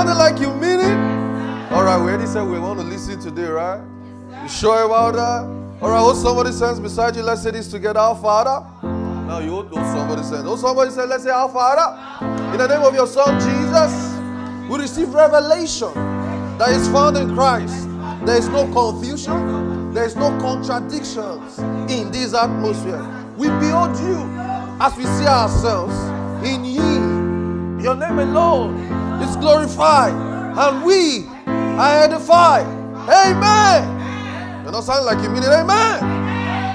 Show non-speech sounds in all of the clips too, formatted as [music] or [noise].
sounding like you mean it? All right, we already said we want to listen today, right? You sure about that? All right, hold somebody stands beside you. Let's say this together. Our Father. Now you hold somebody said. Hold somebody said, let's say our Father. In the name of your Son Jesus, we receive revelation that is found in Christ. There is no confusion. There is no contradictions in this atmosphere. We behold you as we see ourselves in you. Your name alone is glorified, and we are edified. Amen. You're not sounding like you mean it. Amen.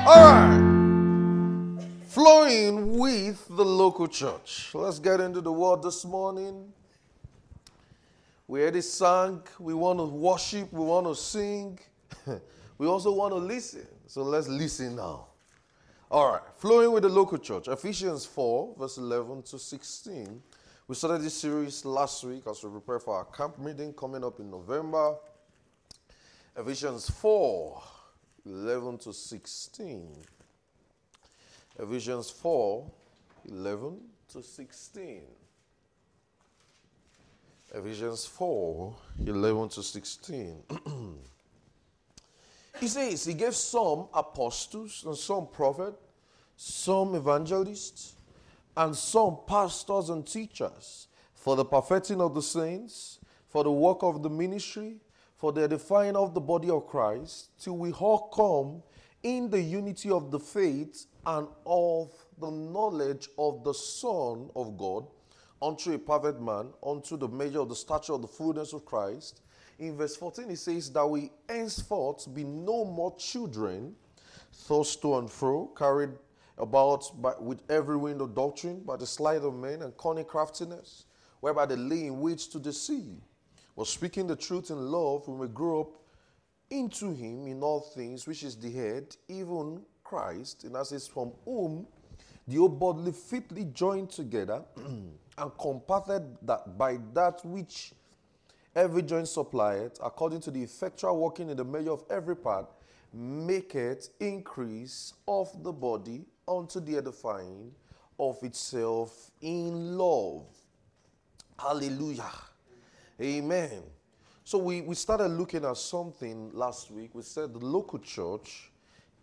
All right. Flowing with the local church. Let's get into the word this morning. We already sang. We want to worship. We want to sing. [laughs] we also want to listen. So let's listen now. All right. Flowing with the local church. Ephesians 4, verse 11 to 16. We started this series last week as we prepare for our camp meeting coming up in November. Ephesians 4, 11 to 16. Ephesians 4, 11 to 16. Ephesians 4 11 to 16. [clears throat] he says, He gave some apostles and some prophets, some evangelists, and some pastors and teachers for the perfecting of the saints, for the work of the ministry, for the edifying of the body of Christ, till we all come in the unity of the faith and of the knowledge of the Son of God unto a perfect man, unto the measure of the stature of the fullness of Christ. In verse 14, he says that we henceforth be no more children, tossed to and fro, carried about by, with every wind of doctrine, by the sleight of men and cunning craftiness, whereby they lay in wait to deceive. But speaking the truth in love, we may grow up into him in all things, which is the head, even Christ, and as is from whom the whole bodily fitly joined together [clears throat] and compacted that by that which every joint supplieth, according to the effectual working in the measure of every part, make it increase of the body unto the edifying of itself in love. Hallelujah. Amen. So we, we started looking at something last week. We said the local church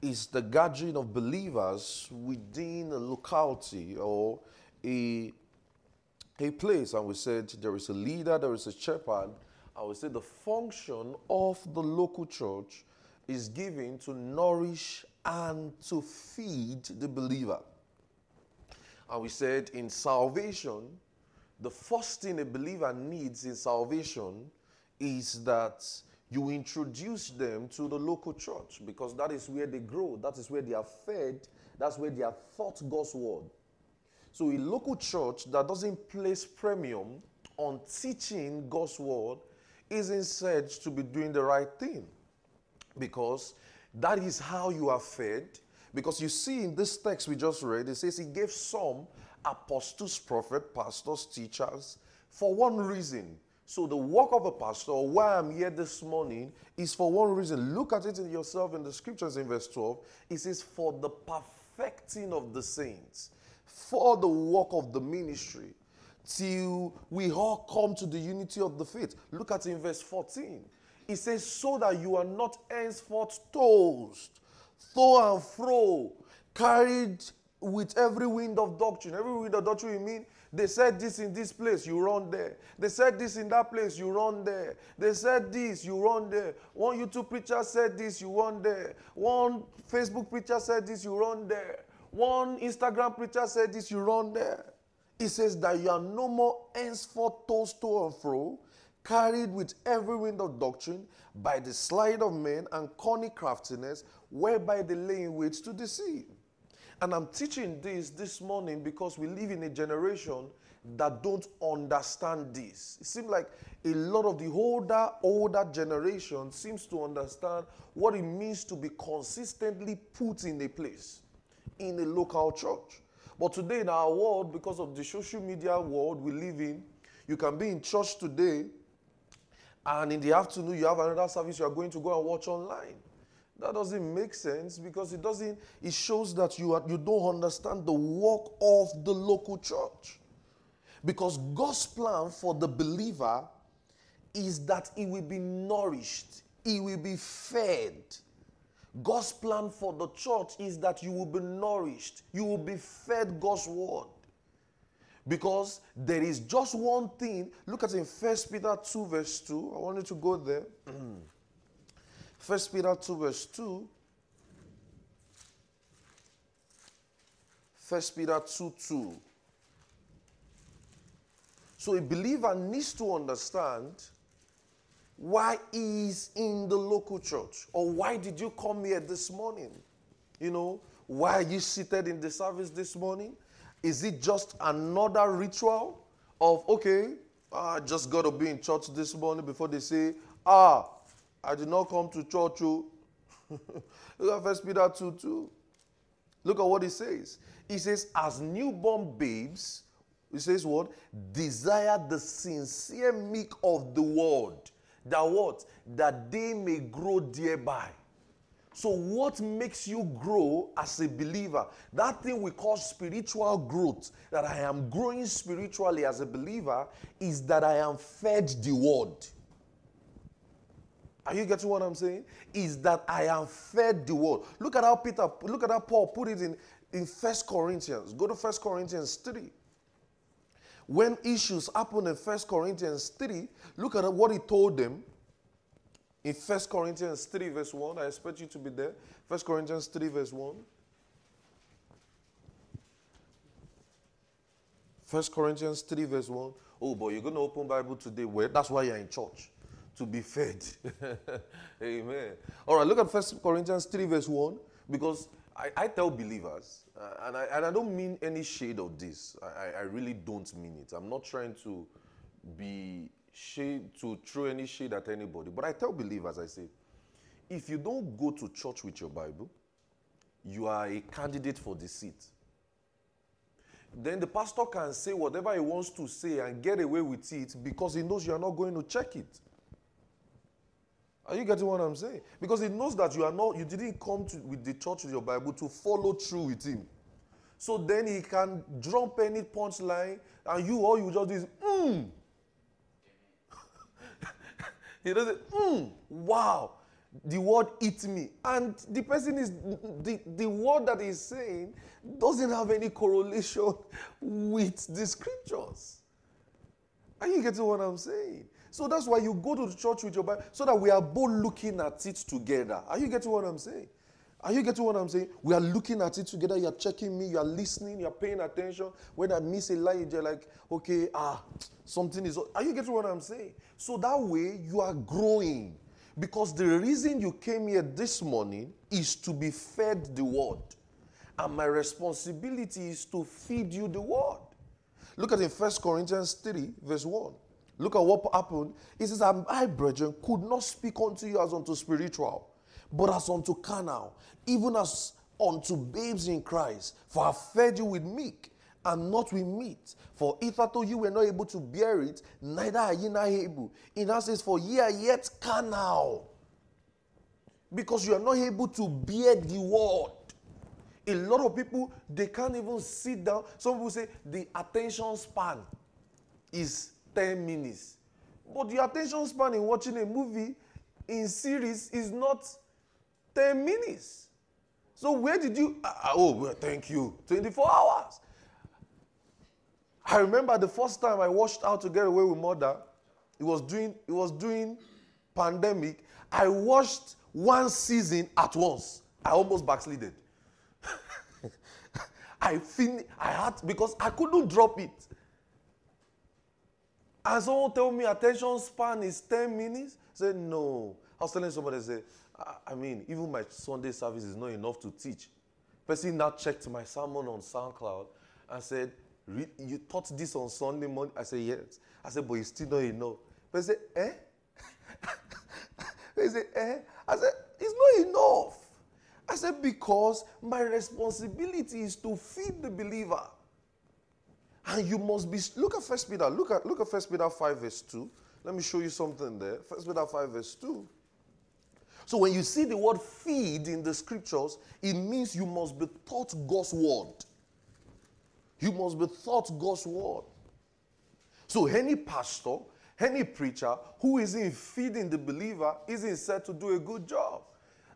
is the gathering of believers within a locality or a a place and we said there is a leader, there is a shepherd. I would say the function of the local church is given to nourish and to feed the believer. And we said in salvation, the first thing a believer needs in salvation is that you introduce them to the local church because that is where they grow, that is where they are fed, that's where they are taught God's word. So a local church that doesn't place premium on teaching God's word isn't said to be doing the right thing because that is how you are fed. Because you see in this text we just read, it says he gave some apostles, prophets, pastors, teachers for one reason. So the work of a pastor, why I'm here this morning, is for one reason. Look at it in yourself in the scriptures in verse 12. It says, For the perfecting of the saints for the work of the ministry till we all come to the unity of the faith. Look at in verse 14. It says, So that you are not henceforth tossed, to and fro, carried with every wind of doctrine. Every wind of doctrine, you mean they said this in this place, you run there. They said this in that place, you run there. They said this, you run there. One YouTube preacher said this, you run there. One Facebook preacher said this, you run there. One Instagram preacher said this, you run there. He says that you are no more henceforth tossed to and fro, carried with every wind of doctrine by the sleight of men and cunning craftiness, whereby they lay in wait to deceive. And I'm teaching this this morning because we live in a generation that don't understand this. It seems like a lot of the older, older generation seems to understand what it means to be consistently put in a place in a local church. But today, in our world, because of the social media world we live in, you can be in church today, and in the afternoon, you have another service you are going to go and watch online. That doesn't make sense because it doesn't, it shows that you, are, you don't understand the work of the local church. Because God's plan for the believer is that he will be nourished, he will be fed. God's plan for the church is that you will be nourished, you will be fed God's word. Because there is just one thing. Look at in First Peter 2, verse 2. I want you to go there. [clears throat] First Peter 2, verse 2. First Peter 2 2. So a believer needs to understand why is in the local church or why did you come here this morning? You know, why are you seated in the service this morning? Is it just another ritual of, okay, I just got to be in church this morning before they say, ah, I did not come to church. Oh. [laughs] Look at First Peter 2 2. Look at what he says. He says, as newborn babes, he says what? Desire the sincere milk of the word. That what? That they may grow thereby. So, what makes you grow as a believer? That thing we call spiritual growth, that I am growing spiritually as a believer, is that I am fed the word. Are you getting what I'm saying? Is that I am fed the word. Look at how Peter, look at how Paul put it in, in First Corinthians. Go to First Corinthians 3. When issues happen in First Corinthians 3, look at what he told them in 1 Corinthians 3, verse 1, I expect you to be there. 1 Corinthians 3, verse 1. 1 Corinthians 3, verse 1. Oh, boy, you're going to open Bible today. Well, that's why you're in church. To be fed. [laughs] Amen. All right, look at 1 Corinthians 3, verse 1. Because I, I tell believers, uh, and, I, and I don't mean any shade of this. I, I really don't mean it. I'm not trying to be shade to throw any shade at anybody. But I tell believers, I say, if you don't go to church with your Bible, you are a candidate for deceit. Then the pastor can say whatever he wants to say and get away with it because he knows you are not going to check it. Are you getting what I'm saying? Because he knows that you are not, you didn't come to, with the church with your Bible to follow through with him. So then he can drop any punchline, and you all you just do is, hmm. He does it, mm, wow, the word eat me. And the person is, the, the word that he's saying doesn't have any correlation with the scriptures. Are you getting what I'm saying? So that's why you go to the church with your Bible, so that we are both looking at it together. Are you getting what I'm saying? Are you getting what I'm saying? We are looking at it together. You're checking me. You're listening. You're paying attention. When I miss a line, you're like, okay, ah, something is. Are you getting what I'm saying? So that way, you are growing. Because the reason you came here this morning is to be fed the word. And my responsibility is to feed you the word. Look at in 1 Corinthians 3, verse 1. Look at what happened. It says, I, brethren, could not speak unto you as unto spiritual but as unto carnal, even as unto babes in Christ. For I fed you with milk and not with meat. For hitherto you were not able to bear it, neither are ye now able. In that says, For ye are yet carnal. Because you are not able to bear the word. A lot of people, they can't even sit down. Some people say the attention span is 10 minutes. But the attention span in watching a movie in series is not 10 minutes. So where did you? Uh, oh, well, thank you. 24 hours. I remember the first time I watched How to Get Away with Murder. It was doing. It was doing pandemic. I watched one season at once. I almost backslided. [laughs] I fin- I had because I couldn't drop it. And someone told me attention span is 10 minutes. I said no. I was telling somebody, I said, I mean, even my Sunday service is not enough to teach. Person now checked my sermon on SoundCloud and said, You taught this on Sunday morning? I said, Yes. I said, But it's still not enough. Person said, Eh? [laughs] he said, Eh? I said, It's not enough. I said, Because my responsibility is to feed the believer. And you must be look at First Peter, look at look at First Peter 5, verse 2. Let me show you something there. First Peter 5, verse 2. So when you see the word feed in the scriptures, it means you must be taught God's word. You must be taught God's word. So any pastor, Any preacher who isn't feeding the believer isn't said to do a good job.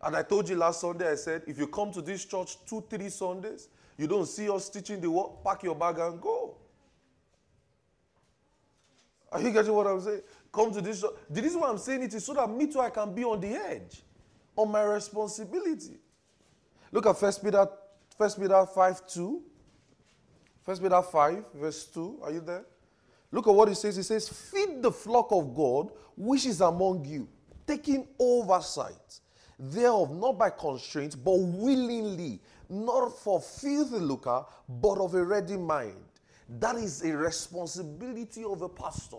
And I told you last Sunday, I said, if you come to this church two, three Sundays, you don't see us teaching the word, pack your bag and go. Are you getting what I'm saying? Come to this. The reason why I'm saying it is so that me too I can be on the edge, on my responsibility. Look at First Peter, First Peter 5 2. First Peter 5, verse 2. Are you there? Look at what he says. He says, Feed the flock of God which is among you, taking oversight thereof, not by constraint, but willingly, not for filthy lucre, but of a ready mind. That is a responsibility of a pastor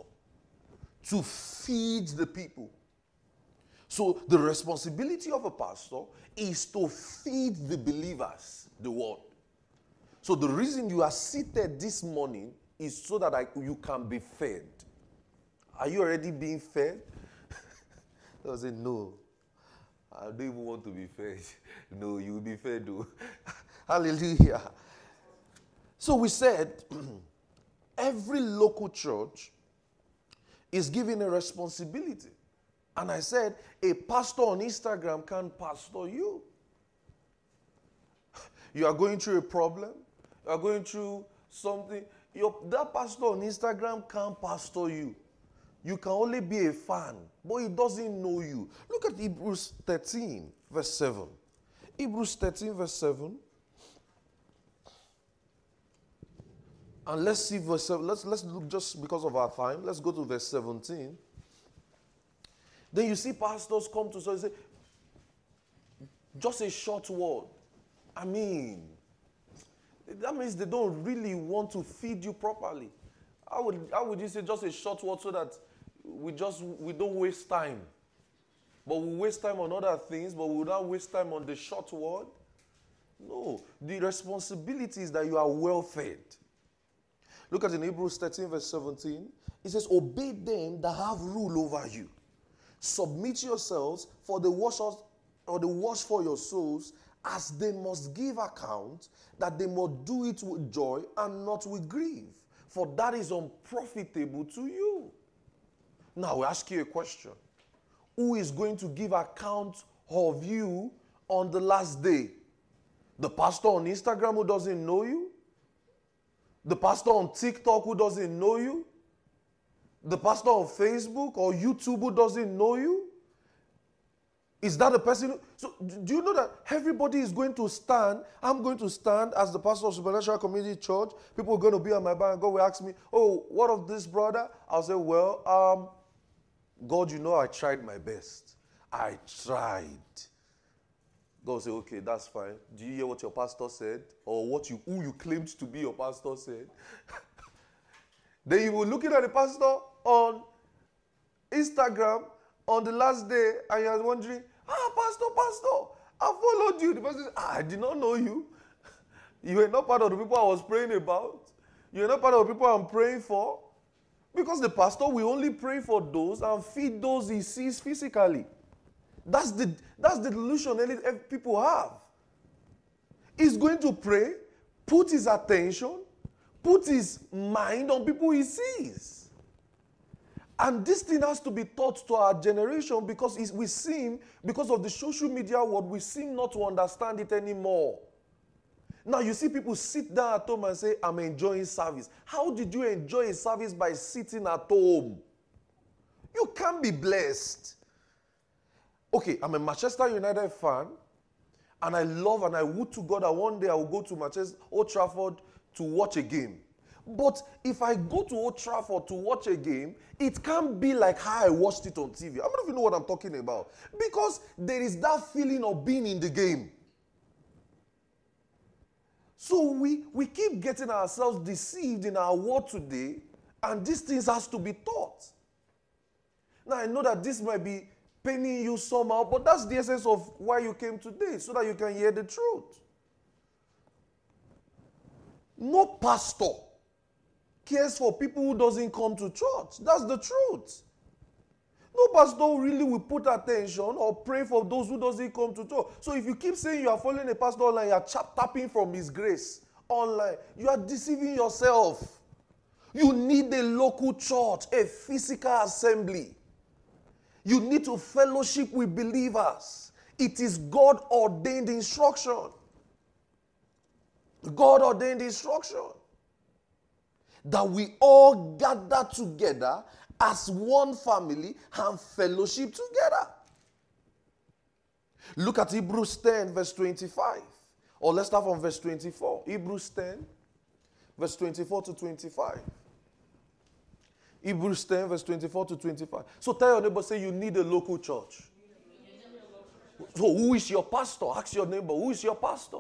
to feed the people. So, the responsibility of a pastor is to feed the believers the word. So, the reason you are seated this morning is so that I, you can be fed. Are you already being fed? [laughs] I say, No. I don't even want to be fed. [laughs] No, you will be fed. [laughs] Hallelujah. So we said [clears throat] every local church is given a responsibility. And I said, a pastor on Instagram can't pastor you. You are going through a problem, you are going through something. Your, that pastor on Instagram can't pastor you. You can only be a fan, but he doesn't know you. Look at Hebrews 13, verse 7. Hebrews 13, verse 7. And let's see verse 7. Let's, let's look just because of our time. Let's go to verse 17. Then you see pastors come to us and say, just a short word. I mean, that means they don't really want to feed you properly. How would, how would you say just a short word so that we just we don't waste time? But we waste time on other things, but we don't waste time on the short word. No, the responsibility is that you are well fed. Look at in Hebrews 13, verse 17. It says, Obey them that have rule over you. Submit yourselves for the wash or the wash for your souls, as they must give account, that they must do it with joy and not with grief, for that is unprofitable to you. Now we ask you a question. Who is going to give account of you on the last day? The pastor on Instagram who doesn't know you? The pastor on TikTok who doesn't know you? The pastor on Facebook or YouTube who doesn't know you? Is that the person? Who, so, do you know that everybody is going to stand? I'm going to stand as the pastor of Supernatural Community Church. People are going to be on my back and God will ask me, Oh, what of this brother? I'll say, Well, um, God, you know, I tried my best. I tried. God will say, okay, that's fine. Do you hear what your pastor said? Or what you who you claimed to be your pastor said? [laughs] then you were looking at the pastor on Instagram on the last day and you're wondering, ah, Pastor, Pastor, I followed you. The pastor said, ah, I did not know you. [laughs] You were not part of the people I was praying about. You are not part of the people I'm praying for. Because the pastor will only pray for those and feed those he sees physically. That's the, that's the delusion people have. He's going to pray, put his attention, put his mind on people he sees. And this thing has to be taught to our generation because we seem, because of the social media world, we seem not to understand it anymore. Now you see people sit down at home and say, I'm enjoying service. How did you enjoy a service by sitting at home? You can't be blessed okay, I'm a Manchester United fan, and I love and I would to God that one day I will go to Manchester Old Trafford to watch a game. But if I go to Old Trafford to watch a game, it can't be like how I watched it on TV. I don't even know what I'm talking about. Because there is that feeling of being in the game. So we, we keep getting ourselves deceived in our world today, and these things has to be taught. Now I know that this might be paining you somehow, but that's the essence of why you came today, so that you can hear the truth. No pastor cares for people who doesn't come to church. That's the truth. No pastor really will put attention or pray for those who doesn't come to church. So if you keep saying you are following a pastor online, you are tapping from his grace online, you are deceiving yourself. You need a local church, a physical assembly. You need to fellowship with believers. It is God ordained instruction. God ordained instruction that we all gather together as one family and fellowship together. Look at Hebrews 10, verse 25. Or let's start from verse 24. Hebrews 10, verse 24 to 25. Hebrews 10, verse 24 to 25. So tell your neighbor, say you need a local church. So who is your pastor? Ask your neighbor, who is your pastor?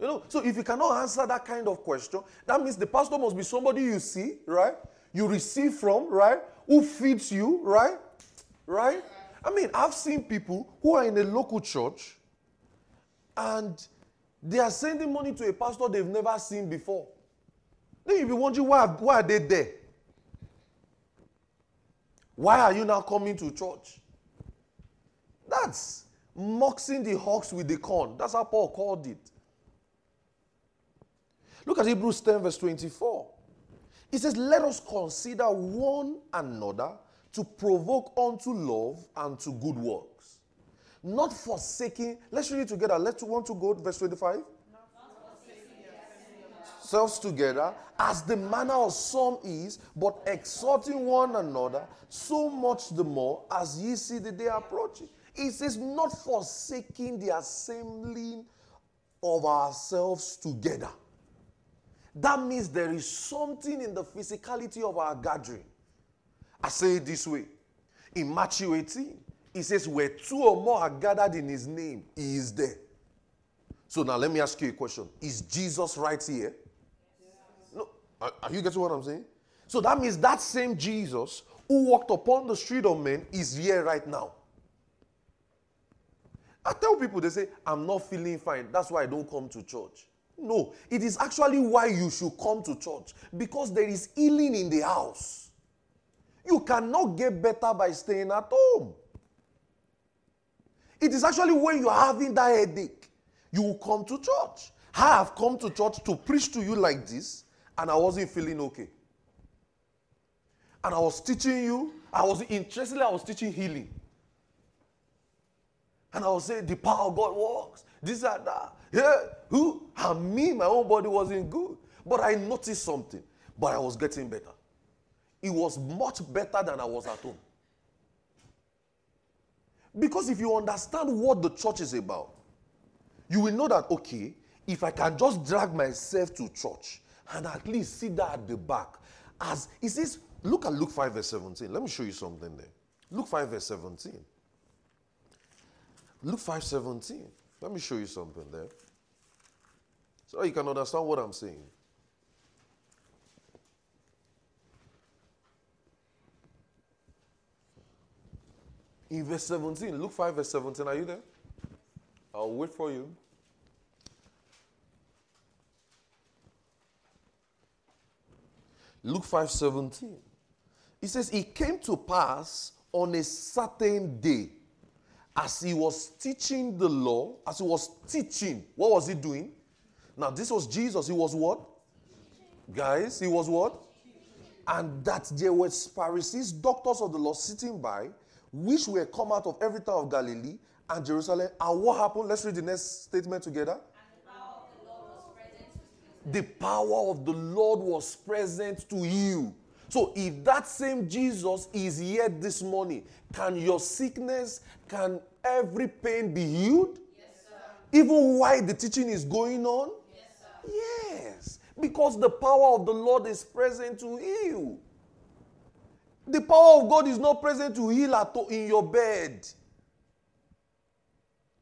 You know, so if you cannot answer that kind of question, that means the pastor must be somebody you see, right? You receive from, right? Who feeds you, right? Right? I mean, I've seen people who are in a local church and they are sending money to a pastor they've never seen before. Then you'll be wondering why, why are they there? Why are you now coming to church? That's mixing the hawks with the corn. That's how Paul called it. Look at Hebrews 10, verse 24. He says, Let us consider one another to provoke unto love and to good works. Not forsaking. Let's read it together. Let's want to go to verse 25. Selves together, as the manner of some is, but exhorting one another, so much the more as ye see the day approaching. He says, not forsaking the assembling of ourselves together. That means there is something in the physicality of our gathering. I say it this way. In Matthew 18, he says, Where two or more are gathered in his name, he is there. So now let me ask you a question. Is Jesus right here? No. Are, are you getting what I'm saying? So that means that same Jesus who walked upon the street of men is here right now. I tell people, they say, I'm not feeling fine. That's why I don't come to church. No, it is actually why you should come to church because there is healing in the house. You cannot get better by staying at home. It is actually when you are having that headache, you will come to church. I have come to church to preach to you like this, and I wasn't feeling okay. And I was teaching you, I was interested, I was teaching healing. And I was saying, the power of God works. This and that. Yeah, who? And me, my own body wasn't good. But I noticed something. But I was getting better. It was much better than I was at home. Because if you understand what the church is about, you will know that, okay, if I can just drag myself to church and at least sit there at the back, as it says, look at Luke 5, verse 17. Let me show you something there. Luke 5, verse 17. Luke 5 17. Let me show you something there. So you can understand what I'm saying. In verse 17, Luke 5, verse 17, are you there? I'll wait for you. Luke 5 17. He says, It came to pass on a certain day as he was teaching the law, as he was teaching, what was he doing? Now, this was Jesus. He was what? Guys, he was what? And that there were Pharisees, doctors of the law, sitting by, which were come out of every town of Galilee and Jerusalem. And what happened? Let's read the next statement together. The power of the Lord was present to you. So if that same Jesus is here this morning, can your sickness, can every pain be healed? Yes, Even while the teaching is going on? Yes, because the power of the Lord is present to heal. The power of God is not present to heal at all in your bed.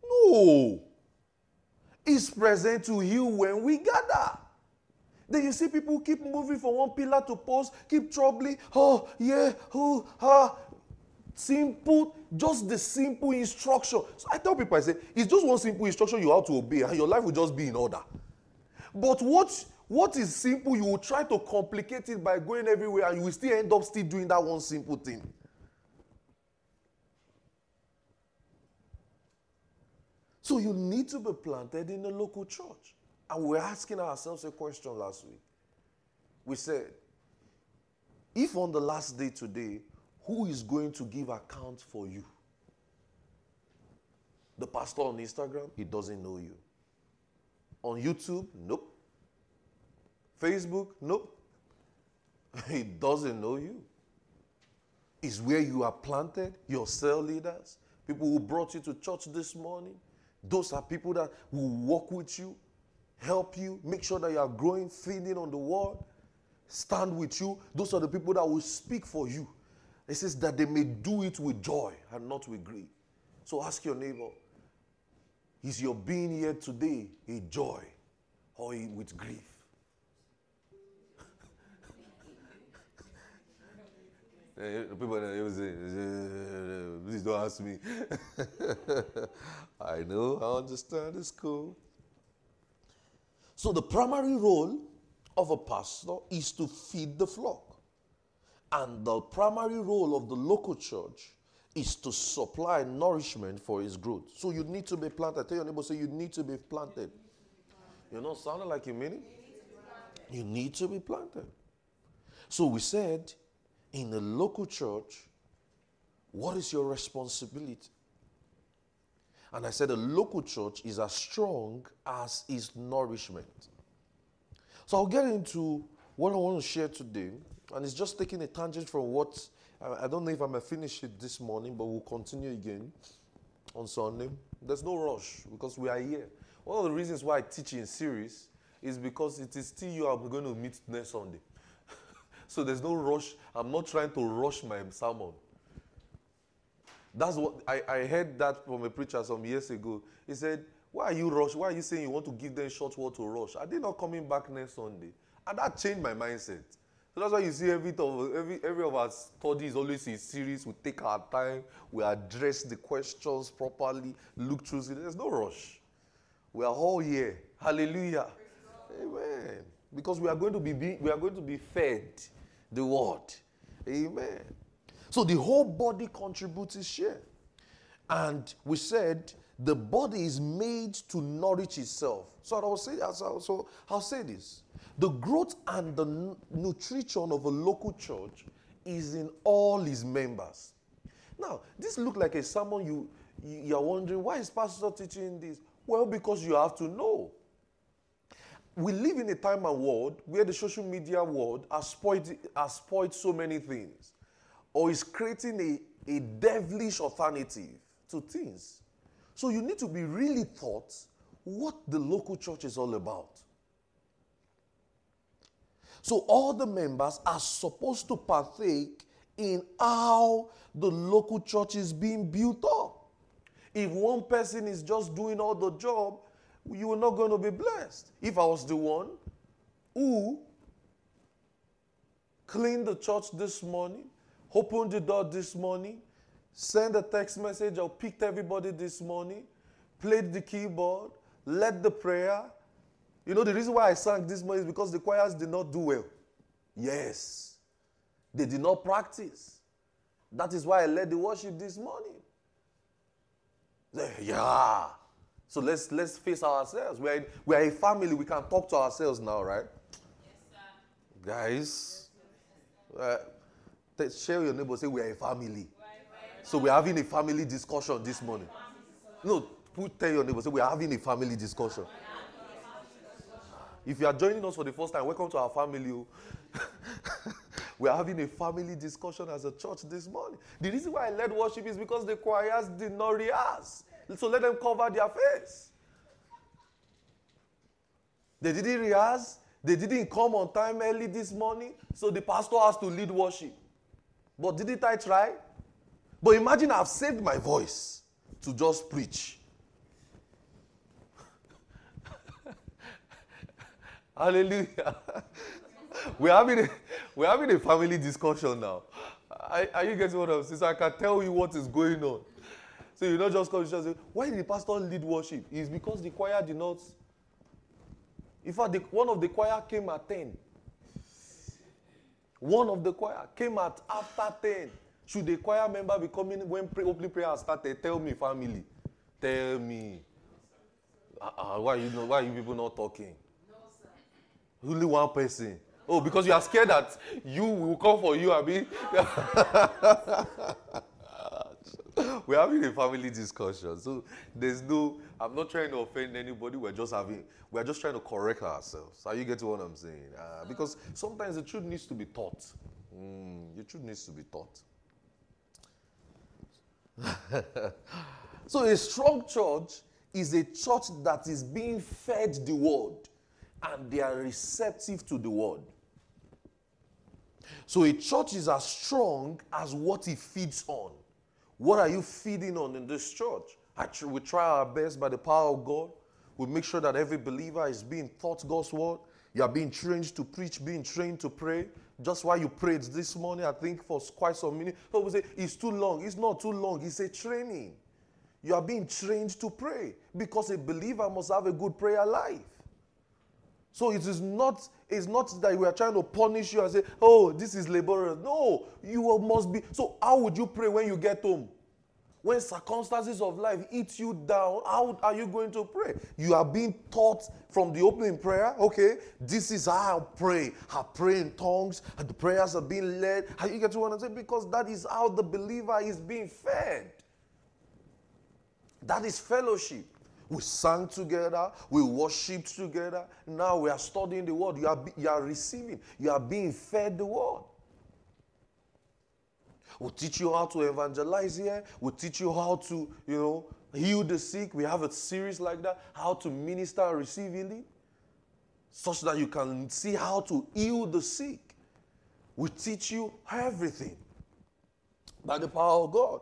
No. It's present to heal when we gather. Then you see people keep moving from one pillar to post, keep troubling. Oh, yeah, oh, ah. Simple, just the simple instruction. So I tell people, I say, it's just one simple instruction you have to obey, and your life will just be in order. But what, what is simple, you will try to complicate it by going everywhere, and you will still end up still doing that one simple thing. So you need to be planted in a local church. And we're asking ourselves a question last week. We said, If on the last day today, who is going to give account for you? The pastor on Instagram, he doesn't know you. On YouTube, nope. Facebook, nope. [laughs] He doesn't know you. It's where you are planted, your cell leaders, people who brought you to church this morning. Those are people that will walk with you, help you, make sure that you are growing, feeding on the word, stand with you. Those are the people that will speak for you. It says that they may do it with joy and not with grief. So ask your neighbor, is your being here today a joy or with grief? Eh, people that say, please don't ask me. [laughs] I know, I understand, it's cool. So, the primary role of a pastor is to feed the flock. And the primary role of the local church is to supply nourishment for its growth. So, you need to be planted. Tell your neighbor, say, you need to be planted. You're not sounding like you mean it? You need to be planted. So, we said, in a local church, what is your responsibility? And I said a local church is as strong as its nourishment. So I'll get into what I want to share today, and it's just taking a tangent from what I don't know if I'm gonna finish it this morning, but we'll continue again on Sunday. There's no rush because we are here. One of the reasons why I teach in series is because it is still you I'm going to meet next Sunday. [laughs] so there's no rush. I'm not trying to rush my sermon. That's what I, I heard that from a preacher some years ago. He said, Why are you rush? Why are you saying you want to give them short word to rush? Are they not coming back next Sunday? And that changed my mindset. So that's why you see every of, every, every of our studies always in series. We take our time, we address the questions properly, look through it. There's no rush. We are all here. Hallelujah. Amen. Because we are going to be, be we are going to be fed the word. Amen. So the whole body contributes its share. And we said the body is made to nourish itself. So I will say, so I'll say this. The growth and the nutrition of a local church is in all its members. Now, this look like a sermon you, you are wondering, why is pastor teaching this? Well, because you have to know. We live in a time and world where the social media world has spoiled, has spoiled so many things or is creating a, a devilish alternative to things. So you need to be really taught what the local church is all about. So all the members are supposed to partake in how the local church is being built up. If one person is just doing all the job, you are not going to be blessed. If I was the one who cleaned the church this morning, opened the door this morning, sent a text message, or picked everybody this morning, played the keyboard, led the prayer. You know, the reason why I sang this morning is because the choirs did not do well. Yes. They did not practice. That is why I led the worship this morning. Yeah. So let's let's face ourselves. We are, in, we are a family. We can talk to ourselves now, right? Yes, Guys, uh, share your neighbor. Say we are a family. So we're having a family discussion this morning. No, put tell your neighbor. Say we are having a family discussion. If you are joining us for the first time, welcome to our family. Oh. [laughs] we are having a family discussion as a church this morning. The reason why I led worship is because the choirs did not rehearse. So let them cover their face. They didn't rehearse. They didn't come on time early this morning. So the pastor has to lead worship. But didn't I try? But imagine I've saved my voice to just preach. Hallelujah. [laughs] we're, having a, we're having a family discussion now. Are, are you getting what I'm saying? So I can tell you what is going on. So you not just come and say, why did the pastor lead worship? It's because the choir did not. In fact, the, one of the choir came at 10. One of the choir came at after 10. Should the choir member be coming when pray, opening prayer started? Tell me, family. Tell me. Uh, uh, why, you know, why are you people not talking? Only one person. Oh, because you are scared that you will come for you, I mean. [laughs] We're having a family discussion. So there's no, I'm not trying to offend anybody. We're just having, we're just trying to correct ourselves. Are you getting what I'm saying? Uh, because sometimes the truth needs to be taught. Mm, the truth needs to be taught. [laughs] so a strong church is a church that is being fed the word and they are receptive to the word. So a church is as strong as what it feeds on. What are you feeding on in this church? Tr- we try our best by the power of God. We make sure that every believer is being taught God's word. You are being trained to preach, being trained to pray. Just why you prayed this morning, I think for quite some minutes. People say it's too long. It's not too long. It's a training. You are being trained to pray because a believer must have a good prayer life. So it is not, it's not that we are trying to punish you and say, oh, this is laborious. No, you must be. So how would you pray when you get home? When circumstances of life eat you down, how are you going to pray? You are being taught from the opening prayer, okay, this is how I pray. I pray in tongues, and the prayers are being led. How you get to what I'm saying? Because that is how the believer is being fed. That is fellowship. We sang together, we worshiped together. Now we are studying the word. You are, you are receiving, you are being fed the word. We'll teach you how to evangelize here. We'll teach you how to, you know, heal the sick. We have a series like that, how to minister and receive healing, such that you can see how to heal the sick. We teach you everything by the power of God.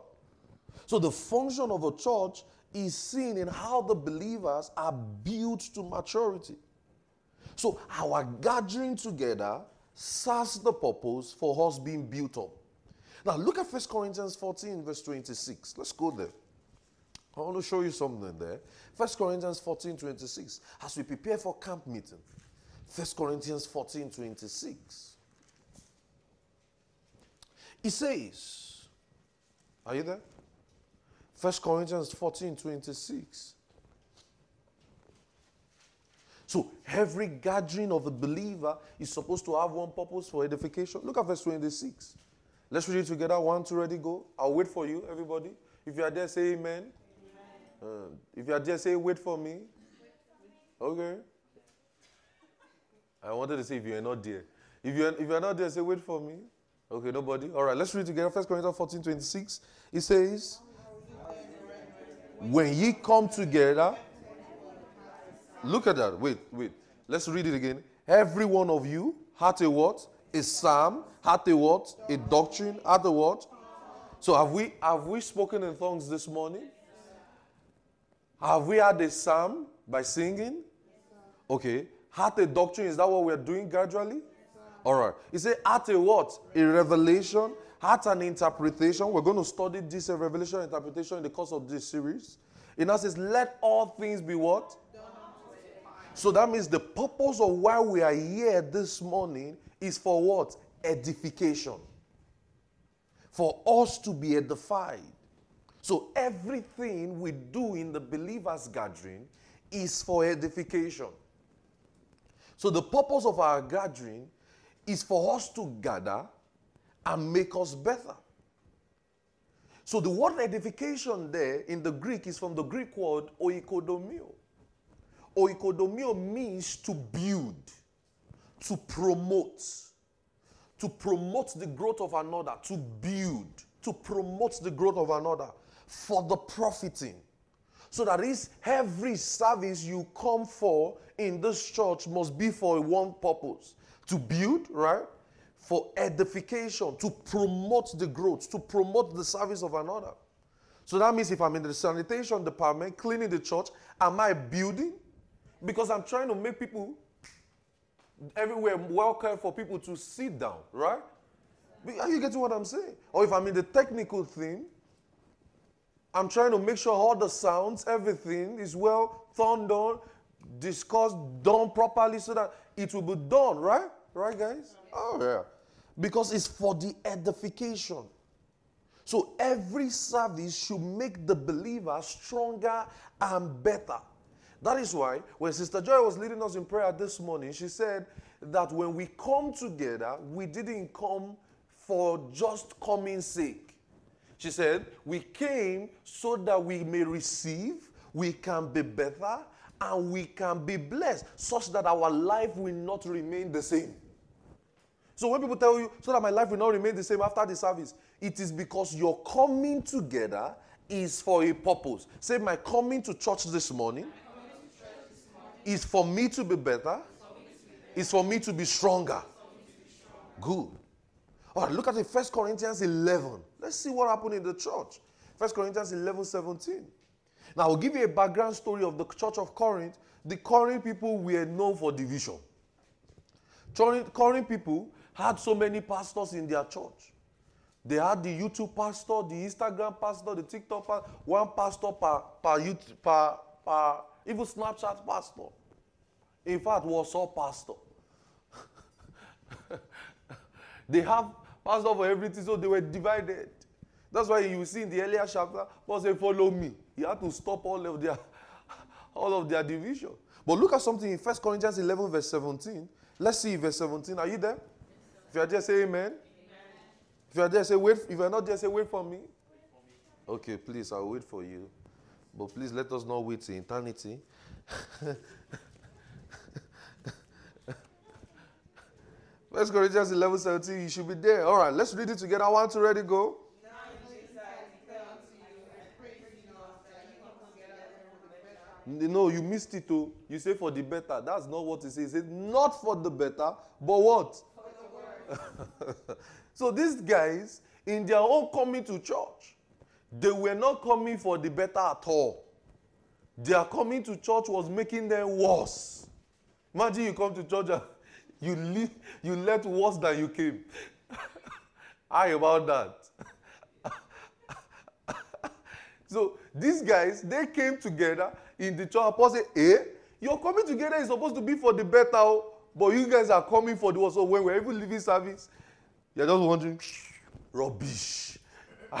So the function of a church is seen in how the believers are built to maturity. So our gathering together serves the purpose for us being built up. Now look at 1 Corinthians 14, verse 26. Let's go there. I want to show you something there. 1 Corinthians 14, 26. As we prepare for camp meeting. 1 Corinthians 14, 26. It says, Are you there? 1 Corinthians 14 26. So every gathering of a believer is supposed to have one purpose for edification. Look at verse 26. Let's read it together. One, two, ready, go. I'll wait for you, everybody. If you are there, say amen. amen. Uh, if you are there, say wait for me. Okay. I wanted to say if you are not there. If you are, if you are not there, say wait for me. Okay, nobody. All right, let's read together. First Corinthians 14 26. It says, when ye come together, look at that. Wait, wait. Let's read it again. Every one of you had a what? A psalm, had a what? A doctrine, had a what? So have we have we spoken in tongues this morning? Have we had a psalm by singing? Okay. Had a doctrine, is that what we're doing gradually? All right. He said, at a what? A revelation had an interpretation. We're going to study this uh, revelation interpretation in the course of this series. It now says, Let all things be what? So that means the purpose of why we are here this morning is for what? Edification. For us to be edified. So everything we do in the believers' gathering is for edification. So the purpose of our gathering is for us to gather and make us better. So the word edification there in the Greek is from the Greek word oikodomio. Oikodomio means to build, to promote, to promote the growth of another, to build, to promote the growth of another for the profiting. So that is every service you come for in this church must be for one purpose to build, right? For edification, to promote the growth, to promote the service of another. So that means if I'm in the sanitation department, cleaning the church, am I building? Because I'm trying to make people everywhere welcome for people to sit down, right? Are you getting what I'm saying? Or if I'm in the technical thing, I'm trying to make sure all the sounds, everything is well turned on, discussed, done properly so that it will be done, right? Right, guys? Oh, yeah. Because it's for the edification. So every service should make the believer stronger and better. That is why when Sister Joy was leading us in prayer this morning, she said that when we come together, we didn't come for just coming sake. She said, We came so that we may receive, we can be better, and we can be blessed, such that our life will not remain the same. So when people tell you, so that my life will not remain the same after the service, it is because your coming together is for a purpose. Say, my coming to church this morning, is for me to be better, is for me to be stronger. Good. All right, look at it. First Corinthians 11. Let's see what happened in the church. First Corinthians 11 17. Now, I'll give you a background story of the church of Corinth. The Corinth people were known for division. Corinth people had so many pastors in their church. They had the YouTube pastor, the Instagram pastor, the TikTok pastor, one pastor per, per, YouTube, per, per even Snapchat pastor. In fact, was all pastor. [laughs] they have pastor for everything, so they were divided. That's why you see in the earlier chapter, Paul said, Follow me. He had to stop all of their [laughs] all of their division. But look at something in 1 Corinthians 11, verse 17. Let's see verse 17. Are you there? If you are just say amen. If you are there, say wait. If you are not there, say wait for me. Okay, please, I'll wait for you. But please let us not wait to eternity. [laughs] First Corinthians 11, 17, you should be there. All right, let's read it together. I want to ready go. No, you missed it too. You say for the better. That's not what it says. It says not for the better, but what? [laughs] so these guys, in their own coming to church, they were not coming for the better at all. Their coming to church was making them worse. Imagine you come to church and [laughs] you leave, you left worse than you came. [laughs] How about that? so these guys, they came together in the church. Said, "Eh, your coming together is supposed to be for the better, oh, but you guys are coming for the worse. So when we're even leaving service, you're just wondering, rubbish. [laughs]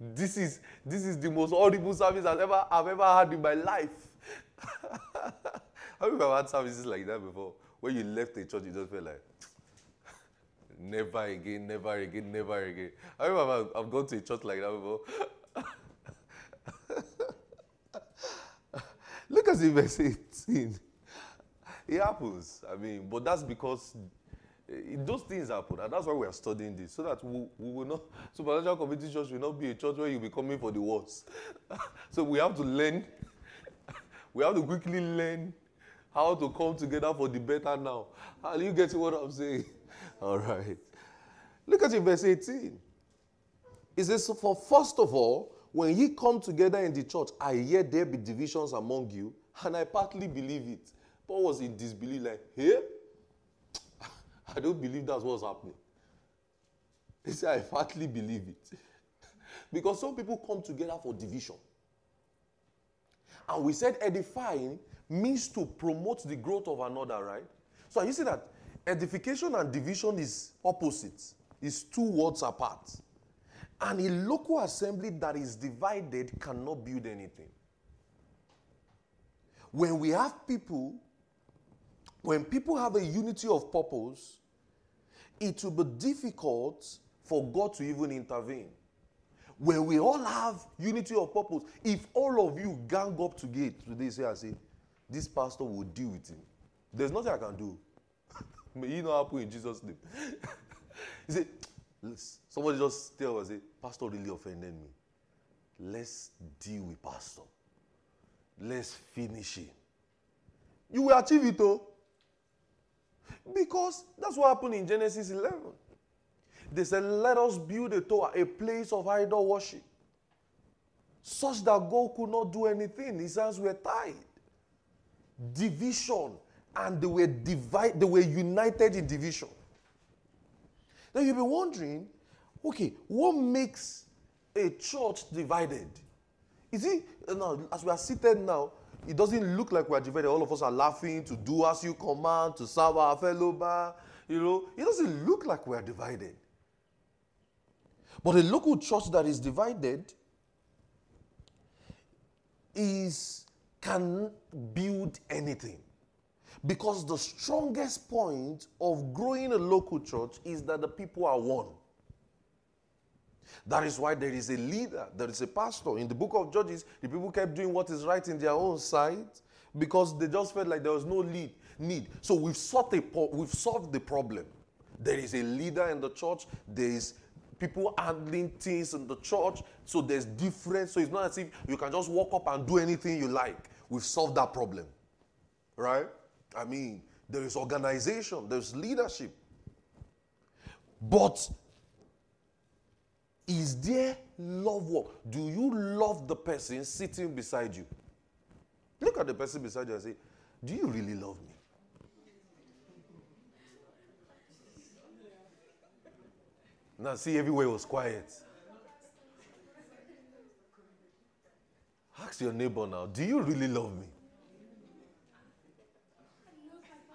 this is this is the most horrible service I've ever I've ever had in my life. [laughs] Have you ever had services like that before? When you left the church, you just felt like, never again, never again, never again. I remember I've gone to a church like that before. [laughs] Look at verse 18. It happens. I mean, but that's because eh, those things happen, and that's why we are studying this, so that we, we will not, supernatural community church will not be a church where you'll be coming for the worst. [laughs] so we have to learn, [laughs] we have to quickly learn how to come together for the better now. Are you getting what I'm saying? [laughs] All right. Look at it, verse 18. It says, For first of all, when ye come together in the church, I hear there be divisions among you, and I partly believe it. Paul was in disbelief, like, hey, I don't believe that's what's happening. He said, I partly believe it. [laughs] because some people come together for division. And we said edifying means to promote the growth of another, right? So you see that edification and division is opposites, is two words apart. And a local assembly that is divided cannot build anything. When we have people, when people have a unity of purpose, it will be difficult for God to even intervene. When we all have unity of purpose, if all of you gang up together today, say, I say, this pastor will deal with him. There's nothing I can do. [laughs] May he not happen in Jesus' name. [laughs] he said, somebody just tell us, say, Pastor really offended me. Let's deal with Pastor. Let's finish him. You will achieve it, though. Because that's what happened in Genesis 11. They said, Let us build a tower, a place of idol worship, such that God could not do anything. His hands were tied division and they were divided, they were united in division. Now you'll be wondering, okay, what makes a church divided? Is it now as we are seated now, it doesn't look like we are divided. All of us are laughing to do as you command, to serve our fellow bar. You know, it doesn't look like we are divided. But a local church that is divided is can build anything. Because the strongest point of growing a local church is that the people are one. That is why there is a leader, there is a pastor. In the book of Judges, the people kept doing what is right in their own sight because they just felt like there was no lead, need. So we've solved, a, we've solved the problem. There is a leader in the church, there is people handling things in the church, so there's difference. So it's not as if you can just walk up and do anything you like. We've solved that problem. Right? I mean, there is organization, there's leadership. But is there love work? Do you love the person sitting beside you? Look at the person beside you and say, Do you really love me? Now, see, everywhere was quiet. Ask your neighbor now, Do you really love me?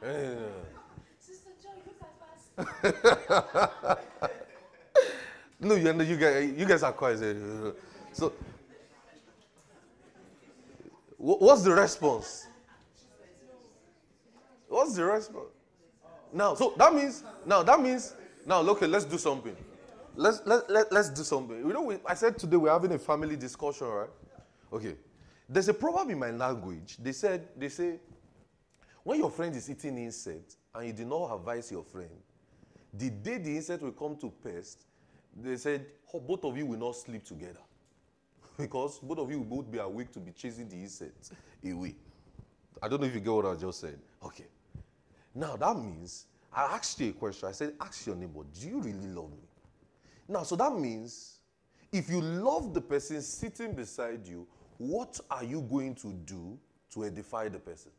Eh. Sister Joy, look at us. [laughs] No, you, you, guys, you guys are crazy. Eh? So, what's the response? What's the response? Now, so that means, now that means, now, okay, let's do something. Let's, let, let, let's do something. You know, we, I said today we're having a family discussion, right? Okay. There's a proverb in my language. They said, they say, when your friend is eating insect and you do not advise your friend, the day the insect will come to pest, they said, oh, both of you will not sleep together. [laughs] because both of you will both be awake to be chasing the insects away. I don't know if you get what I just said. Okay. Now that means I asked you a question. I said, ask your neighbor, do you really love me? Now, so that means if you love the person sitting beside you, what are you going to do to edify the person?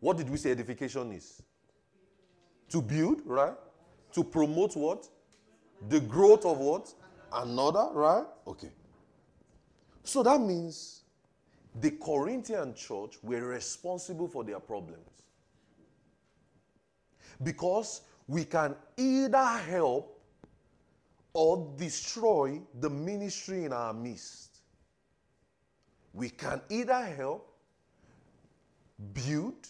What did we say edification is? To build, right? To promote what? The growth of what? Another, right? Okay. So that means the Corinthian church were responsible for their problems. Because we can either help or destroy the ministry in our midst. We can either help, build,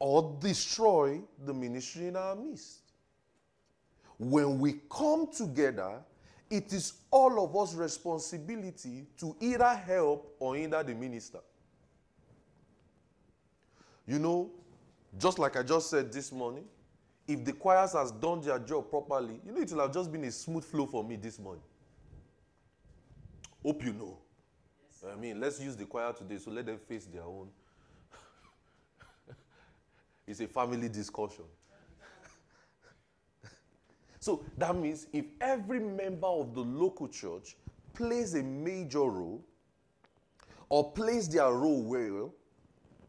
or destroy the ministry in our midst. When we come together, it is all of us responsibility to either help or hinder the minister. You know, just like I just said this morning, if the choirs has done their job properly, you know it will have just been a smooth flow for me this morning. Hope you know. Yes. I mean, let's use the choir today, so let them face their own. [laughs] it's a family discussion. So that means if every member of the local church plays a major role or plays their role well,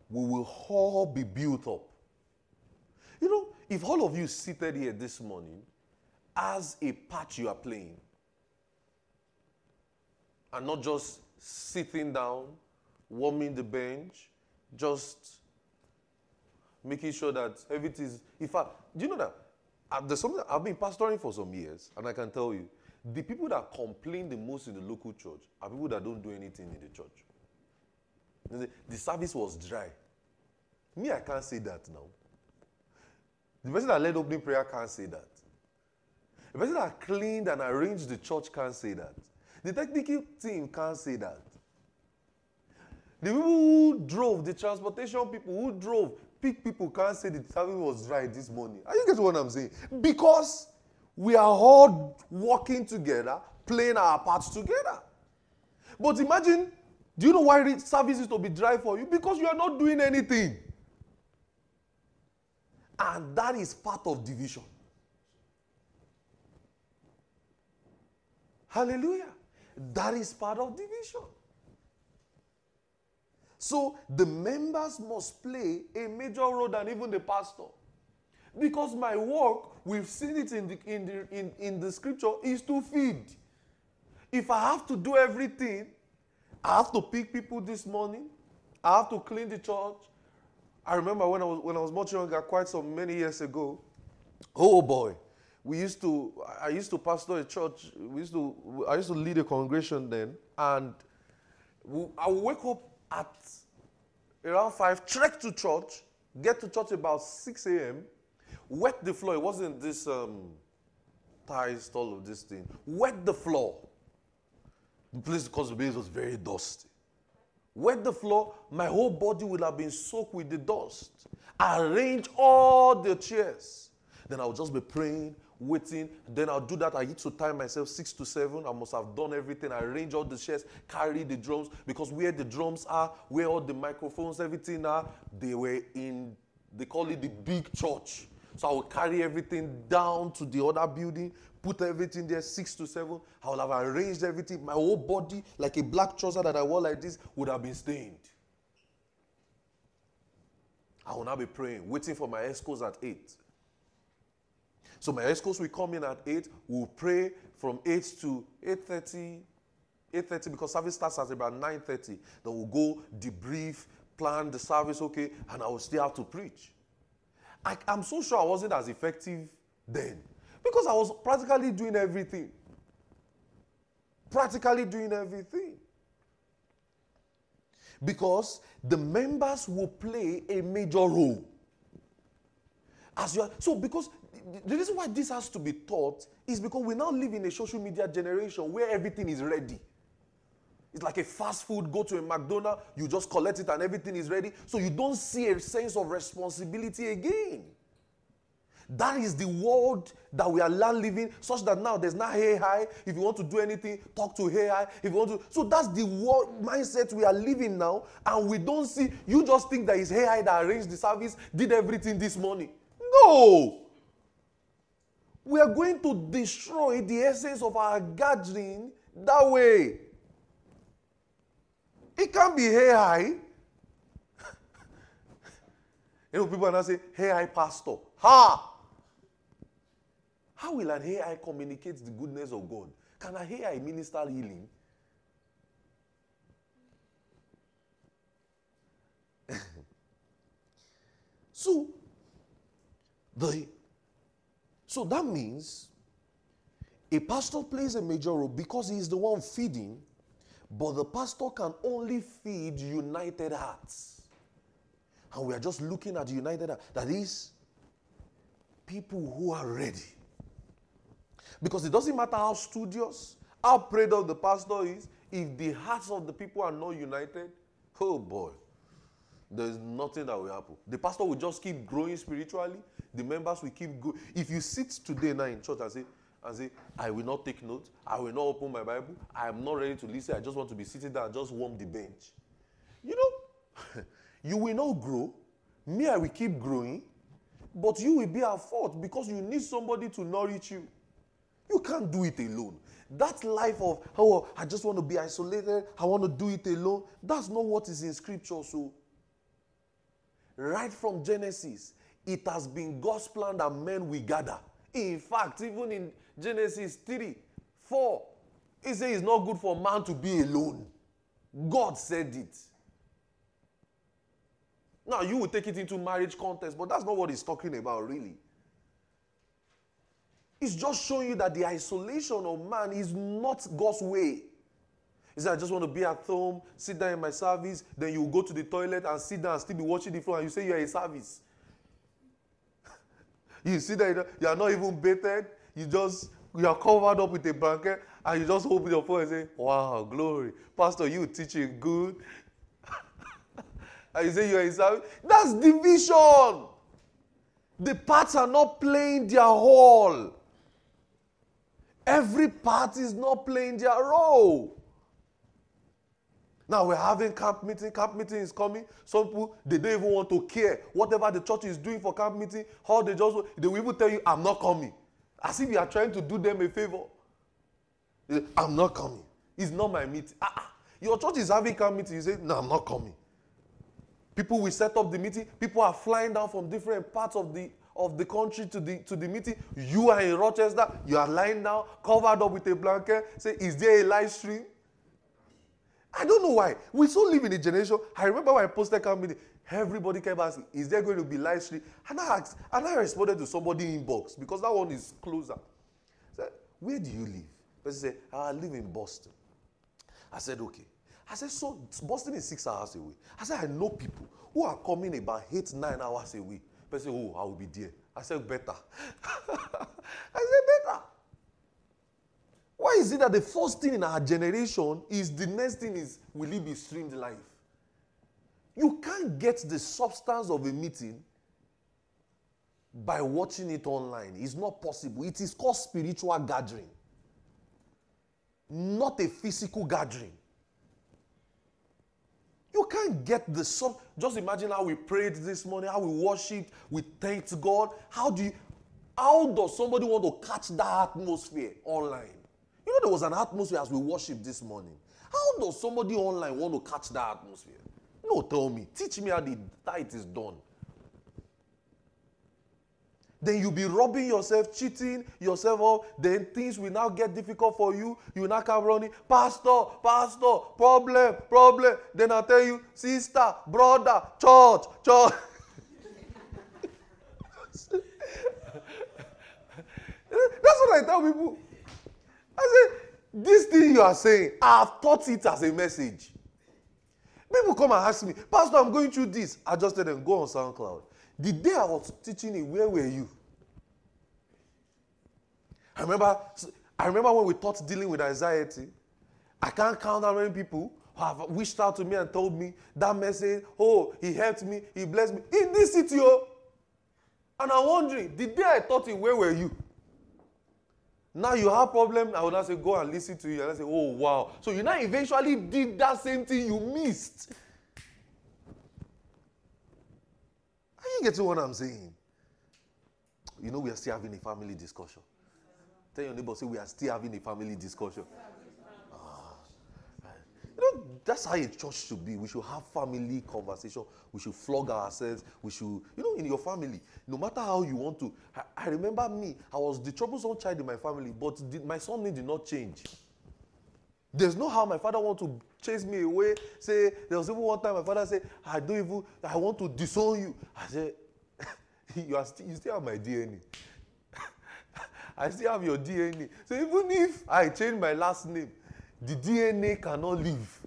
we will all be built up. You know, if all of you seated here this morning as a part you are playing, and not just sitting down, warming the bench, just making sure that everything is. In fact, do you know that there's something I've been pastoring for some years, and I can tell you, the people that complain the most in the local church are people that don't do anything in the church. The service was dry. Me, I can't say that now. The person that led opening prayer can't say that. The person that cleaned and arranged the church can't say that. The technical team can't say that. The people who drove, the transportation people who drove, Big people can't say the service was right this morning. Are you getting what I'm saying? Because we are all working together, playing our parts together. But imagine, do you know why service is to be dry for you? Because you are not doing anything. And that is part of division. Hallelujah. That is part of division. So the members must play a major role than even the pastor. Because my work, we've seen it in the, in the, in, in the scripture, is to feed. If I have to do everything, I have to pick people this morning, I have to clean the church. I remember when I was, when I was much younger, quite some many years ago, oh boy, we used to, I used to pastor a church, we used to, I used to lead a congregation then, and I would wake up at around 5, trek to church, get to church about 6 a.m., wet the floor. It wasn't this um, ties, all of this thing. Wet the floor. The place, because the place was very dusty. Wet the floor, my whole body would have been soaked with the dust. Arrange all the chairs. Then I'll just be praying, waiting. Then I'll do that. I need to time myself six to seven. I must have done everything. I arrange all the chairs, carry the drums, because where the drums are, where all the microphones, everything are, they were in, they call it the big church. So I will carry everything down to the other building, put everything there, six to seven. I will have arranged everything. My whole body, like a black trouser that I wore like this, would have been stained. I will now be praying, waiting for my escorts at 8. So my escorts will come in at 8. We'll pray from 8 to 8.30. 8.30 because service starts at about 9.30. Then we'll go debrief, plan the service, okay, and I will still have to preach. I, I'm so sure I wasn't as effective then because I was practically doing everything. Practically doing everything. Because the members will play a major role. As you are, so because the reason why this has to be taught is because we now live in a social media generation where everything is ready. It's like a fast food, go to a McDonald's, you just collect it and everything is ready. So you don't see a sense of responsibility again. That is the world that we are living, such that now there's not hi. If you want to do anything, talk to AI. If you want to, so that's the world mindset we are living now, and we don't see. You just think that it's AI that arranged the service, did everything this morning. No. We are going to destroy the essence of our gathering that way. It can't be AI. [laughs] you know, people are not saying, AI, pastor. Ha! How will an AI communicate the goodness of God? Can an AI minister healing? [laughs] so, the so that means a pastor plays a major role because he is the one feeding, but the pastor can only feed united hearts. And we are just looking at united hearts. That is, people who are ready because it doesn't matter how studious, how prayed up the pastor is, if the hearts of the people are not united, oh boy, there's nothing that will happen. The pastor will just keep growing spiritually. The members will keep going. If you sit today now in church and say, and say, I will not take notes, I will not open my Bible, I am not ready to listen, I just want to be sitting there and just warm the bench. You know, [laughs] you will not grow. Me, I will keep growing, but you will be at fault because you need somebody to nourish you. You can't do it alone. That life of, oh, I just want to be isolated, I want to do it alone, that's not what is in scripture. So, right from Genesis, it has been God's plan that men will gather. In fact, even in Genesis 3, 4, he says it's not good for man to be alone. God said it. Now, you will take it into marriage context, but that's not what he's talking about, really. It's just showing you that the isolation of man is not God's way. He said, I just want to be at home, sit down in my service, then you go to the toilet and sit down and still be watching the phone, and you say you're a service. [laughs] you see that you are not even bathed, you just you are covered up with a blanket, and you just open your phone and say, Wow, glory. Pastor, you teaching good. [laughs] and you say you're a service. That's division. The parts are not playing their role. Every part is not playing their role. Now we're having camp meeting. Camp meeting is coming. Some people they don't even want to care whatever the church is doing for camp meeting. How they just they will even tell you, "I'm not coming," as if you are trying to do them a favor. I'm not coming. It's not my meeting. Ah, ah, your church is having camp meeting. You say, "No, I'm not coming." People will set up the meeting. People are flying down from different parts of the of the country to the to the meeting. You are in Rochester. You are lying down, covered up with a blanket. Say, is there a live stream? I don't know why. We so live in a generation. I remember when I posted meeting, everybody kept asking, is there going to be live stream? And I asked, and I responded to somebody in inbox because that one is closer. I said, where do you live? Person said, ah, I live in Boston. I said, okay. I said, so Boston is six hours away. I said, I know people who are coming about eight, nine hours away. But say, oh, I will be there. I said, better. [laughs] I said, better. Why is it that the first thing in our generation is the next thing is, will it be streamed live? You can't get the substance of a meeting by watching it online. It's not possible. It is called spiritual gathering, not a physical gathering. You can't get the sub. Just imagine how we prayed this morning, how we worshipped, we thanked God. How do you, how does somebody want to catch that atmosphere online? Know, there was an atmosphere as we worshiped this morning. How does somebody online want to catch that atmosphere? No, tell me. Teach me how, the, it is done then you'll be robbing yourself, cheating yourself up. Then things will now get difficult for you. You will now come running, Pastor, Pastor, problem, problem. Then I'll tell you, sister, brother, church, church. [laughs] That's what I tell people. I say, this thing you are saying, I've taught it as a message. People come and ask me, Pastor, I'm going through this. I just tell them, go on SoundCloud. The day I was teaching it, where were you? I remember, I remember when we taught dealing with anxiety. I can't count how many people who have reached out to me and told me that message. Oh, he helped me, he blessed me in this city. Oh. And I'm wondering, the day I taught it, where were you? Now you have problem. I would not say go and listen to you, and I say, oh wow. So you now eventually did that same thing you missed. Are you getting what I'm saying? You know, we are still having a family discussion. Tell your neighbor, say, we are still having a family discussion. Ah, You know, that's how a church should be. We should have family conversation. We should flog ourselves. We should, you know, in your family, no matter how you want to. I, I remember me, I was the troublesome child in my family, but the, my son did not change. There's no how my father want to chase me away. Say, there was even one time my father said, I don't even, I want to disown you. I said, [laughs] you, are still, you still have my DNA. [laughs] I still have your DNA. So even if I change my last name, the DNA cannot leave.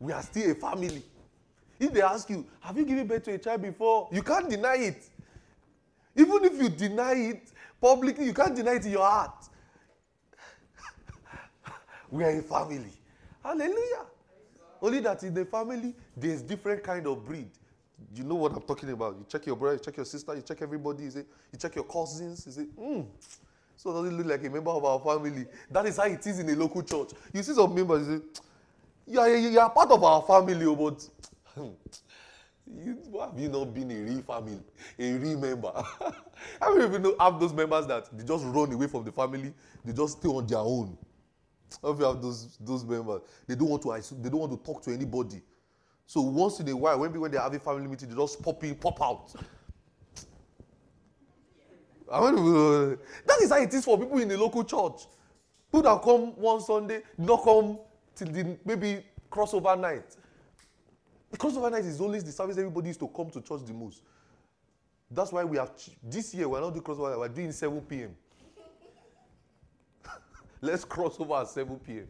We are still a family. If they ask you, have you given birth to a child before? You can't deny it. Even if you deny it publicly, you can't deny it in your heart. [laughs] we are a family. Hallelujah. Only that in the family, there's different kind of breed. You know what I'm talking about. You check your brother, you check your sister, you check everybody, you, say, you check your cousins, you say, hmm, so does it look like a member of our family? That is how it is in a local church. You see some members, you say, you are, you are part of our family, oh, but [laughs] you, have you not been a real family, a real member? [laughs] How many of you have those members that they just run away from the family, they just stay on their own? Many you have those, those members? They don't, want to, they don't want to talk to anybody. So once in a while, when, when they have a family meeting, they just pop in, pop out. That is how it is for people in the local church. People that come one Sunday, not come till the maybe crossover night. The crossover night is always the service everybody is to come to church the most. That's why we have this year we're not doing crossover, we're doing 7 p.m. [laughs] Let's cross over at 7 p.m.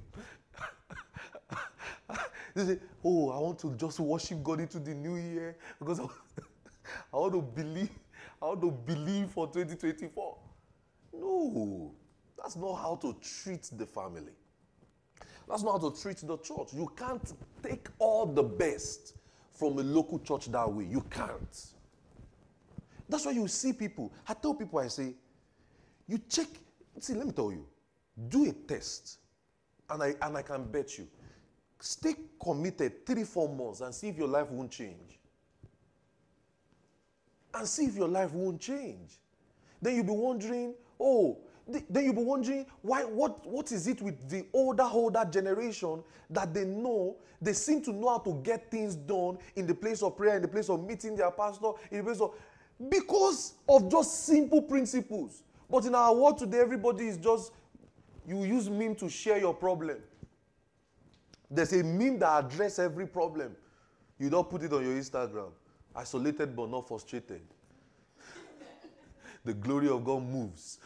[laughs] they say, Oh, I want to just worship God into the new year because I, [laughs] I want to believe how to believe for 2024. No, that's not how to treat the family. That's not how to treat the church. You can't take all the best from a local church that way. You can't. That's why you see people. I tell people, I say, you check. See, let me tell you, do a test, and I and I can bet you, stay committed three, four months and see if your life won't change and see if your life won't change. Then you'll be wondering, oh, then you'll be wondering why what, what is it with the older older generation that they know they seem to know how to get things done in the place of prayer in the place of meeting their pastor in the place of because of just simple principles. But in our world today everybody is just you use meme to share your problem. There's a meme that address every problem. You don't put it on your instagram Isolated but not frustrated. the glory of God moves.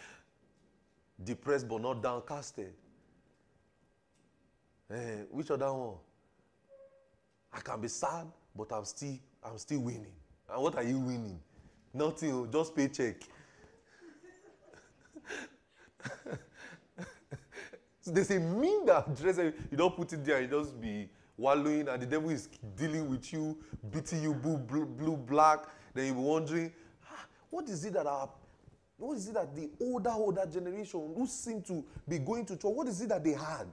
Depressed but not downcasted. Eh, which other one? I can be sad, but I'm still I'm still winning. And what are you winning? Nothing, oh, just paycheck. so [laughs] they say mean that dress you don't put it there, you just be wallowing, and the devil is dealing with you, beating you blue, blue, blue black. Then you be wondering, ah, what is it that our what is it that the older, older generation who seem to be going to church, what is it that they had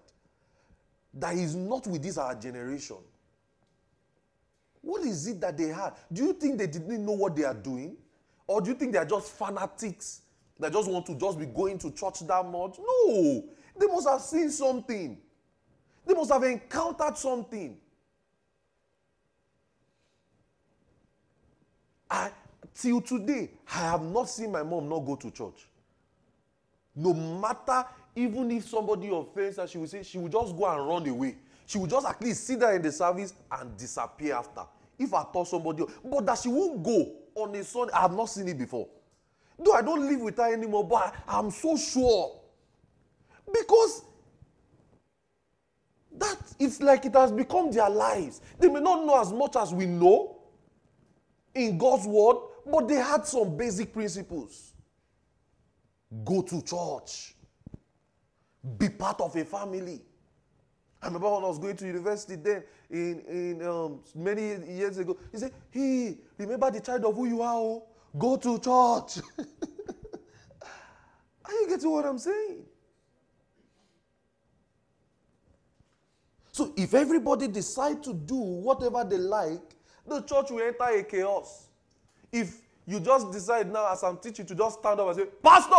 that is not with this our generation? What is it that they had? Do you think they didn't know what they are doing? Or do you think they are just fanatics that just want to just be going to church that much? No. They must have seen something. They must have encountered something. I, till today, I have not seen my mom not go to church. No matter, even if somebody offends her, she will say she will just go and run away. She will just at least sit there in the service and disappear after. If I thought somebody, but that she won't go on a Sunday, I have not seen it before. Though I don't live with her anymore, but I, I'm so sure. Because that it's like it has become their lives. They may not know as much as we know in God's word, but they had some basic principles. Go to church. Be part of a family. I remember when I was going to university then, in, in um, many years ago, he said, Hey, remember the child of who you are? Oh? Go to church. [laughs] are you getting what I'm saying? So if everybody decide to do whatever they like, the church will enter a chaos. If you just decide now, as I'm teaching, to just stand up and say, Pastor,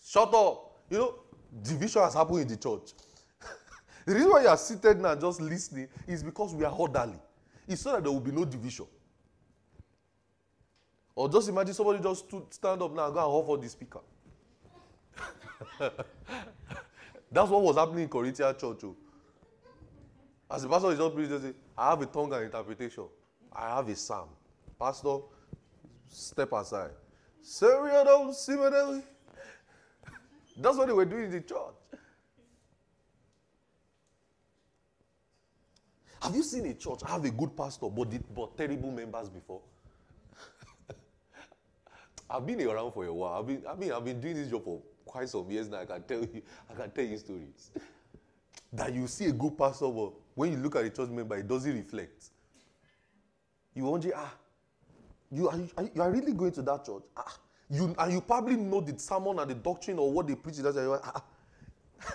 shut up. You know, division has happened in the church. [laughs] the reason why you are seated now just listening is because we are orderly. It's so that there will be no division. Or just imagine somebody just stood, stand up now and go and offer the speaker. [laughs] That's what was happening in Corinthian church. Oh. As the pastor is just preaching, I have a tongue and interpretation. I have a psalm. Pastor, step aside. That's what they were doing in the church. Have you seen a church have a good pastor but, the, but terrible members before? [laughs] I've been around for a while. I've been, I mean, I've been doing this job for quite some years now. I can tell you, I can tell you stories. that you see a good pastor, but when you look at a church member, it doesn't reflect. You wonder, ah, you are, you are really going to that church? Ah, you, and you probably know the sermon and the doctrine or what they preach. That's like, ah, [laughs]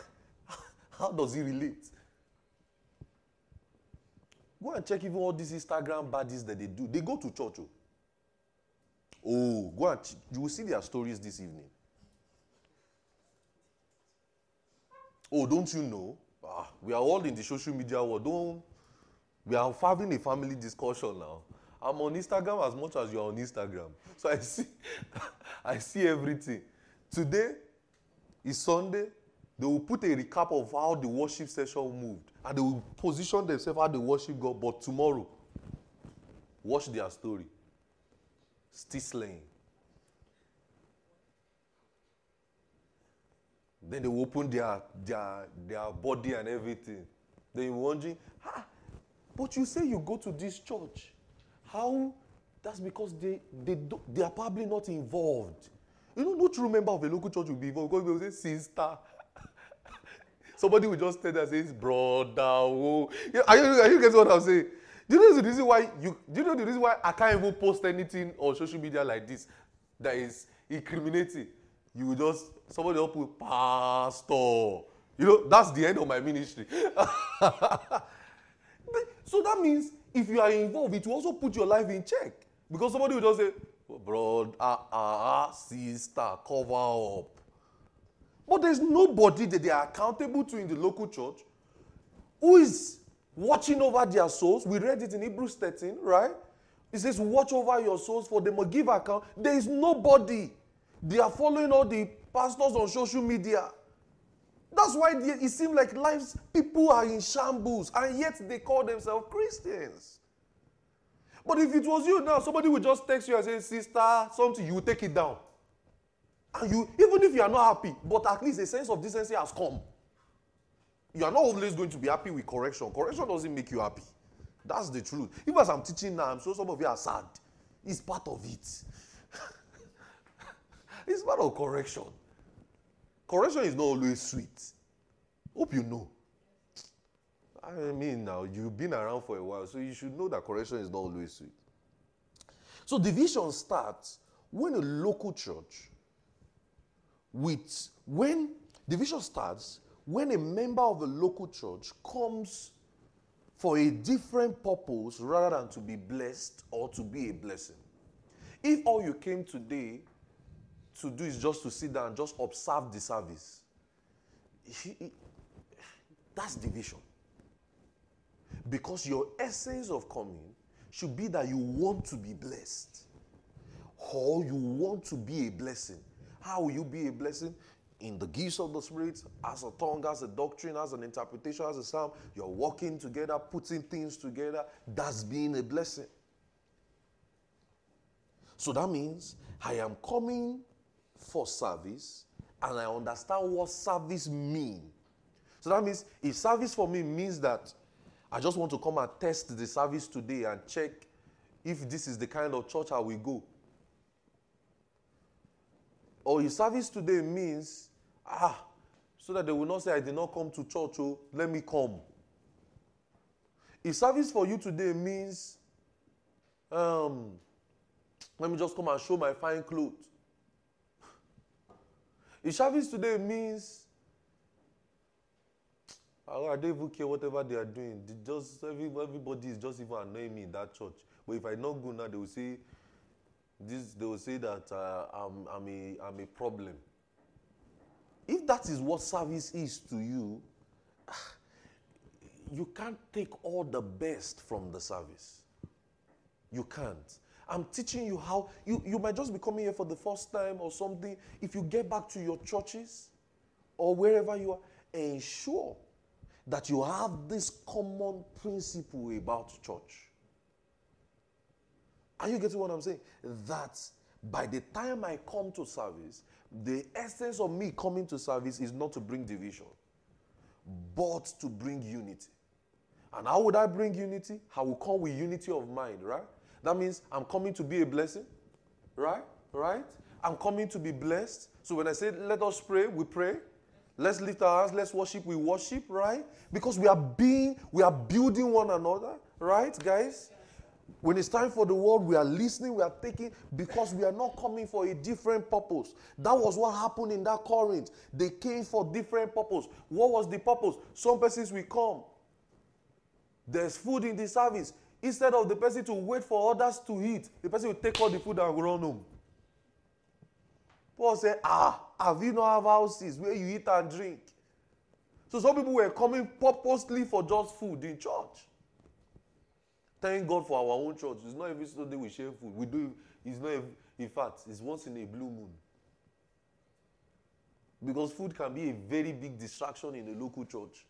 how does it relate? Go and check even all these Instagram baddies that they do. They go to church. Oh, oh go and you will see their stories this evening. Oh, don't you know? Ah, we are all in the social media world. Don't we are having a family discussion now. I'm on Instagram as much as you're on Instagram. So I see [laughs] I see everything. Today is Sunday. They will put a recap of how the worship session moved. And they will position themselves how they worship God. But tomorrow, watch their story. Still slaying. Then they open their, their, their body and everything. Then you're wondering, ah, but you say you go to this church. How? That's because they, they, do, they are probably not involved. You know, no true member of a local church will be involved because will say, sister. [laughs] Somebody will just tell and say, brother. Oh. Are, you, are you getting what I'm saying? Do you know the reason why you do you know the reason why I can't even post anything on social media like this that is incriminating? You will just somebody will put pastor. You know that's the end of my ministry. [laughs] So that means if you are involved it will also put your life in check. Because somebody will just say bro ah ah sister cover up. But there's nobody that they are accountable to in the local church who is watching over their souls. We read it in hebrews 13 right? It says watch over your souls for them will give account. There is nobody They are following all the pastors on social media. That's why they, it seems like lives, people are in shambles, and yet they call themselves Christians. But if it was you now, somebody would just text you and say, Sister, something, you take it down. And you, even if you are not happy, but at least a sense of decency has come. You are not always going to be happy with correction. Correction doesn't make you happy. That's the truth. Even as I'm teaching now, I'm sure some of you are sad. It's part of it. It's part of correction. Correction is not always sweet. Hope you know. I mean, now you've been around for a while, so you should know that correction is not always sweet. So division starts when a local church with when division starts when a member of a local church comes for a different purpose rather than to be blessed or to be a blessing. If all you came today to do is just to sit down just observe the service, that's division. Because your essence of coming should be that you want to be blessed or you want to be a blessing. How will you be a blessing? In the gifts of the Spirit, as a tongue, as a doctrine, as an interpretation, as a psalm, you're working together, putting things together. That's being a blessing. So that means I am coming for service and I understand what service means. So that means if service for me means that I just want to come and test the service today and check if this is the kind of church I will go. Or if service today means, ah, so that they will not say, I did not come to church, oh, let me come. If service for you today means, um, let me just come and show my fine clothes. Service today means, I don't even care whatever they are doing. They just every, everybody is just even annoying me in that church. But if I not go now, they will say, this, they will say that uh, I'm, I'm, a, I'm a problem. If that is what service is to you, [sighs] you can't take all the best from the service. You can't. I'm teaching you how you, you might just be coming here for the first time or something. If you get back to your churches or wherever you are, ensure that you have this common principle about church. Are you getting what I'm saying? That by the time I come to service, the essence of me coming to service is not to bring division, but to bring unity. And how would I bring unity? I will come with unity of mind, right? That means I'm coming to be a blessing, right? Right? I'm coming to be blessed. So when I say let us pray, we pray. Let's lift our hands, let's worship, we worship, right? Because we are being, we are building one another, right, guys? When it's time for the word, we are listening, we are taking, because we are not coming for a different purpose. That was what happened in that Corinth. They came for different purpose. What was the purpose? Some persons will come. There's food in the service. Instead of the person to wait for others to eat, the person will take all the food and run home. Paul said, Ah, have you not have houses where you eat and drink? So some people were coming purposely for just food in church. Thank God for our own church. It's not every Sunday we share food. We do. It's not. In fact, it's once in a blue moon. Because food can be a very big distraction in a local church.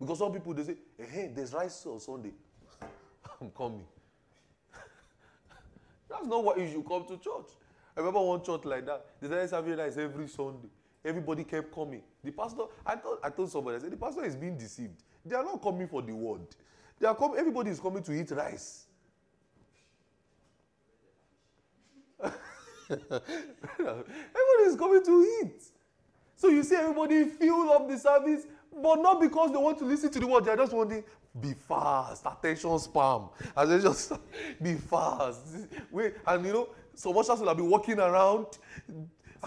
Because some people they say, hey, there's rice on Sunday. [laughs] I'm coming. [laughs] That's not why you should come to church. I remember one church like that. They started serving rice every Sunday. Everybody kept coming. The pastor, I thought I told somebody, I said, the pastor is being deceived. They are not coming for the word. They are coming, everybody is coming to eat rice. [laughs] everybody is coming to eat. So you see everybody fill up the service, but not because they want to listen to the word. They are just wanting be fast, attention spam. As they just [laughs] be fast. Wait, and you know, so much will have been walking around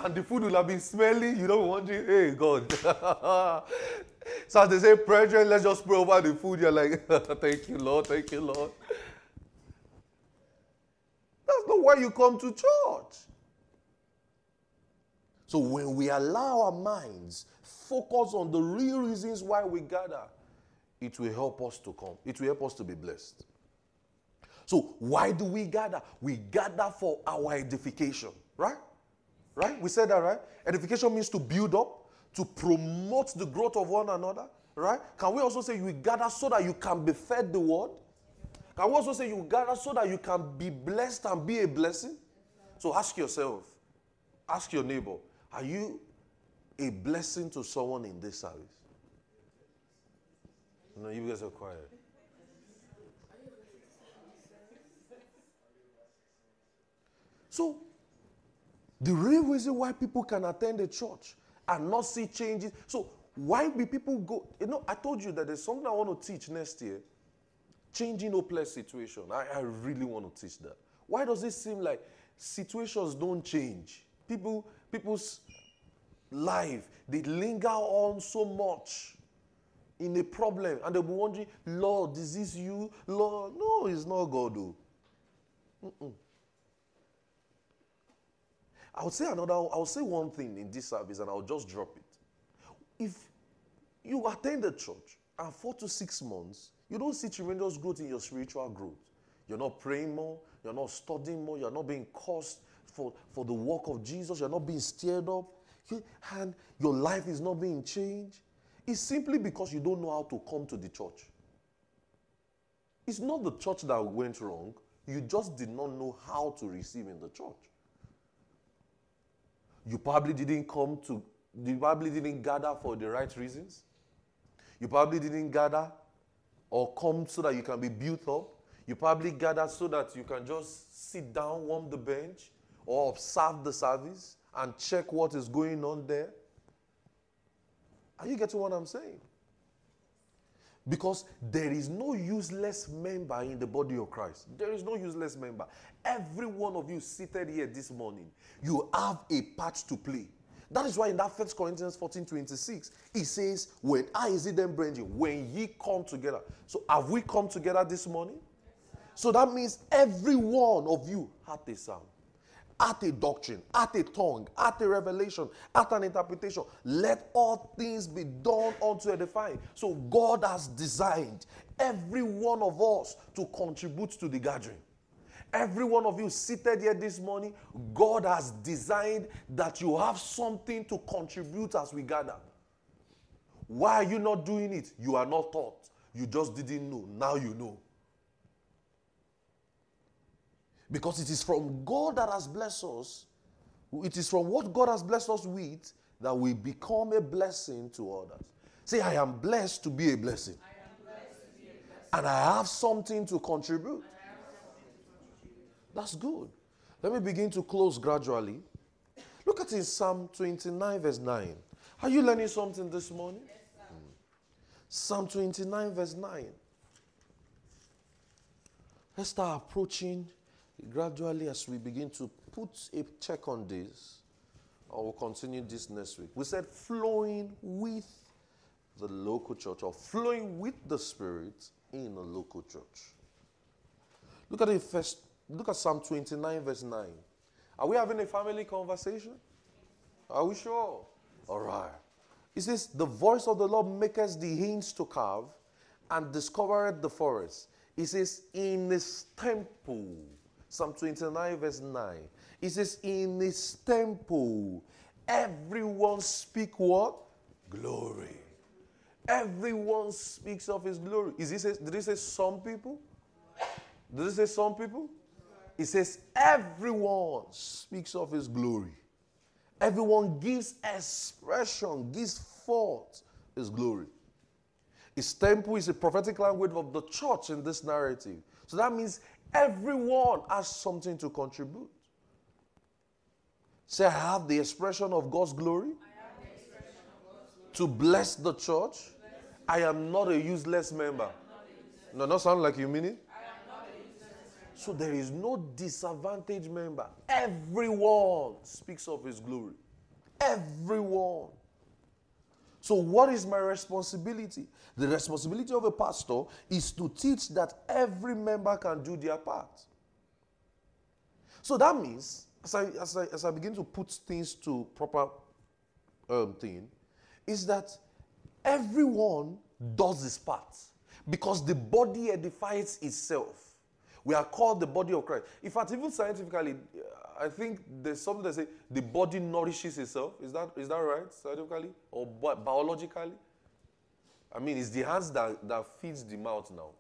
and the food will have been smelling, you know, wondering, hey God. [laughs] so as they say, brethren, let's just pray over the food. You're like, [laughs] thank you, Lord, thank you, Lord. That's not why you come to church. So when we allow our minds focus on the real reasons why we gather, it will help us to come. It will help us to be blessed. So why do we gather? We gather for our edification, right? Right? We said that, right? Edification means to build up, to promote the growth of one another, right? Can we also say you gather so that you can be fed the word? Can we also say you gather so that you can be blessed and be a blessing? So ask yourself, ask your neighbor, are you a blessing to someone in this service. No, you guys are quiet. So, the real reason why people can attend the church and not see changes. So, why do people go? You know, I told you that there's something I want to teach next year changing hopeless situation. I, I really want to teach that. Why does it seem like situations don't change? People, people's life, they linger on so much in a problem and they'll be wondering, Lord, is this you? Lord, no, it's not God. Though. Mm-mm. I would say another, I would say one thing in this service and I'll just drop it. If you attend the church and four to six months, you don't see tremendous growth in your spiritual growth. You're not praying more, you're not studying more, you're not being caused for, for the work of Jesus, you're not being stirred up, and your life is not being changed. It's simply because you don't know how to come to the church. It's not the church that went wrong, you just did not know how to receive in the church. You probably didn't come to, you probably didn't gather for the right reasons. You probably didn't gather or come so that you can be built up. You probably gather so that you can just sit down, warm the bench, or observe the service and check what is going on there. Are you getting what I'm saying? Because there is no useless member in the body of Christ. There is no useless member. Every one of you seated here this morning, you have a part to play. That is why in that First Corinthians 14 26, it says, When I is it then when ye come together. So have we come together this morning? So that means every one of you had a sound at a doctrine, at a tongue, at a revelation, at an interpretation. Let all things be done unto edifying. So God has designed every one of us to contribute to the gathering. Every one of you seated here this morning, God has designed that you have something to contribute as we gather. Why are you not doing it? You are not taught. You just didn't know. Now you know. Because it is from God that has blessed us, it is from what God has blessed us with that we become a blessing to others. Say, I am blessed to be a blessing. And I have something to contribute. That's good. Let me begin to close gradually. Look at in Psalm 29, verse 9. Are you learning something this morning? Yes, hmm. Psalm 29, verse 9. Let's start approaching gradually as we begin to put a check on this, I will continue this next week. We said flowing with the local church or flowing with the Spirit in a local church. Look at it first. Look at Psalm 29, verse 9. Are we having a family conversation? Are we sure? All right. It says, The voice of the Lord maketh the hinds to calve and discovereth the forest. It says, In his temple Psalm 29, verse 9. It says, In his temple, everyone speak what? Glory. Everyone speaks of his glory. Is this did he say some people? Did he say some people? It says everyone speaks of his glory. Everyone gives expression, gives forth his glory. His temple is a prophetic language of the church in this narrative. So that means Everyone has something to contribute. Say, I have the expression of God's glory, to bless the church. I am not a useless member. No, not sound like you mean it? So there is no disadvantaged member. Everyone speaks of his glory. Everyone. So, what is my responsibility? The responsibility of a pastor is to teach that every member can do their part. So that means, as I, as I, as I begin to put things to proper um, thing, is that everyone does his part because the body edifies itself. We are called the body of Christ. In fact, even scientifically, I think there's something that say the body nourishes itself. Is that is that right scientifically or bi- biologically? I mean, it's the hands that, that feeds the mouth now.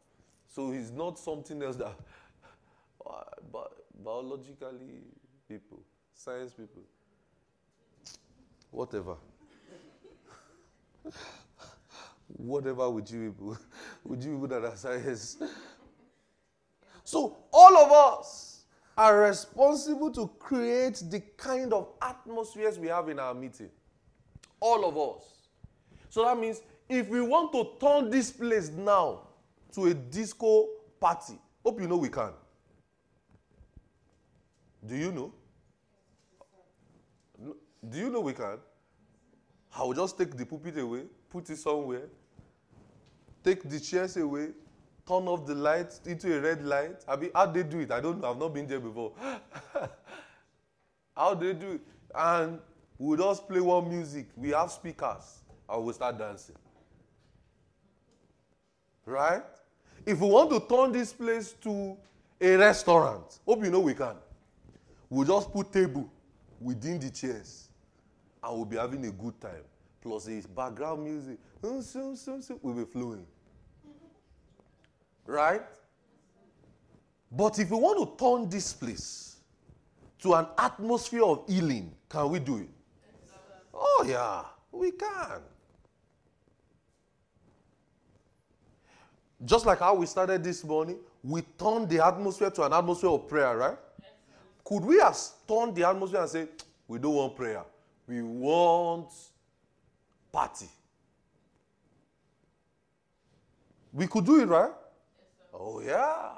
So it's not something else that [laughs] uh, but biologically people, science people, whatever. [laughs] whatever with you people, [laughs] with you people that are science. So all of us are responsible to create the kind of atmospheres we have in our meeting. All of us. So that means if we want to turn this place now to a disco party, hope you know we can. Do you know? Do you know we can? I will just take the pulpit away, put it somewhere, take the chairs away, turn off the light into a red light. I mean, how they do it? I don't know. I've not been there before. [laughs] how they do it? And we just play one music. We have speakers. And we start dancing. Right? If we want to turn this place to a restaurant, hope you know we can. We'll just put table within the chairs and we'll be having a good time. Plus a background music. We'll be flowing. Right? But if we want to turn this place to an atmosphere of healing, can we do it? Oh, yeah, we can. Just like how we started this morning, we turned the atmosphere to an atmosphere of prayer, right? Could we have turned the atmosphere and say, we don't want prayer, we want party? We could do it, right? Oh, yeah.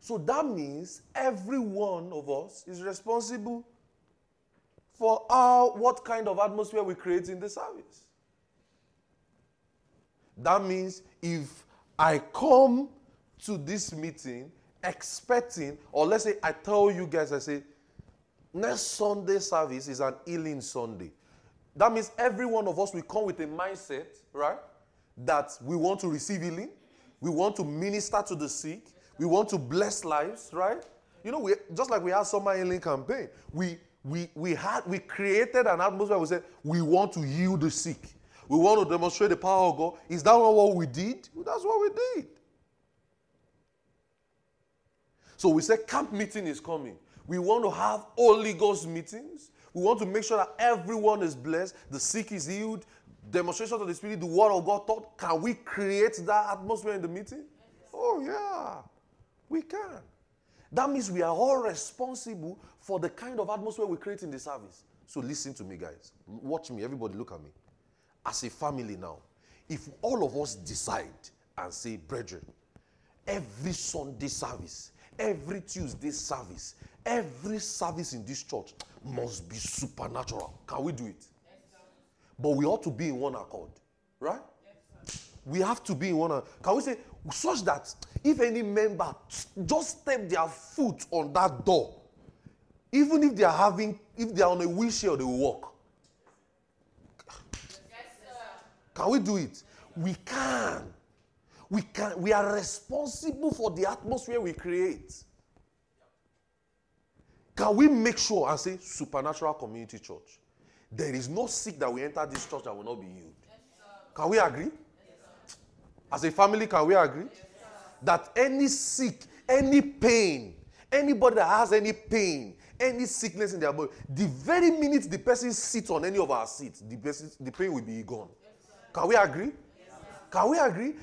So that means every one of us is responsible for our, what kind of atmosphere we create in the service. That means if I come to this meeting expecting, or let's say I tell you guys, I say, next Sunday service is an healing Sunday. That means every one of us will come with a mindset, right? That we want to receive healing, we want to minister to the sick. We want to bless lives, right? You know, we, just like we had summer healing campaign, we, we, we, had, we created an atmosphere we said we want to heal the sick. We want to demonstrate the power of God. Is that not what we did? That's what we did. So we said camp meeting is coming. We want to have Holy Ghost meetings. We want to make sure that everyone is blessed, the sick is healed, demonstration of the Spirit, the Word of God taught, can we create that atmosphere in the meeting? Oh, yeah, we can. That means we are all responsible for the kind of atmosphere we create in the service. So listen to me, guys. Watch me. Everybody, look at me. As a family now, if all of us decide and say, brethren, every Sunday service, every Tuesday service, every service in this church must be supernatural. Can we do it? But we ought to be in one accord, right? We have to be in one. Accord. Can we say such that if any member just step their foot on that door, even if they are having, if they are on a wheelchair, they will walk. Can we do it? We can. We can. We are responsible for the atmosphere we create. Can we make sure and say supernatural community church? There is no sick that will enter this church that will not be healed. Yes, can we agree? Yes, As a family, can we agree? Yes, that any sick, any pain, anybody that has any pain, any sickness in their body, the very minute the person sits on any of our seats, the, person, the pain will be gone. Can we agree? Can we agree?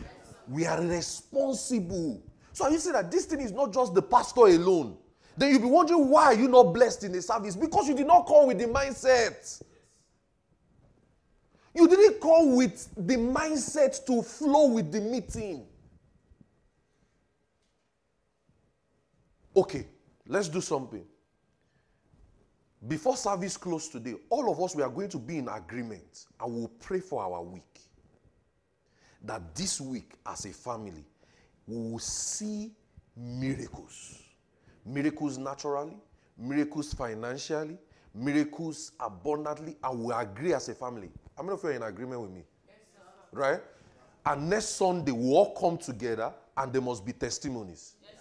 We are responsible. So you say that this thing is not just the pastor alone. Then you'll be wondering why you're not blessed in the service because you did not come with the mindset. You didn't come with the mindset to flow with the meeting. Okay, let's do something. Before service close today, all of us we are going to be in agreement and we'll pray for our week. That this week, as a family, we will see miracles. Miracles naturally, miracles financially, miracles abundantly, and we agree as a family how many of you are in agreement with me? Yes, right? And next Sunday, we all come together and there must be testimonies. Yes,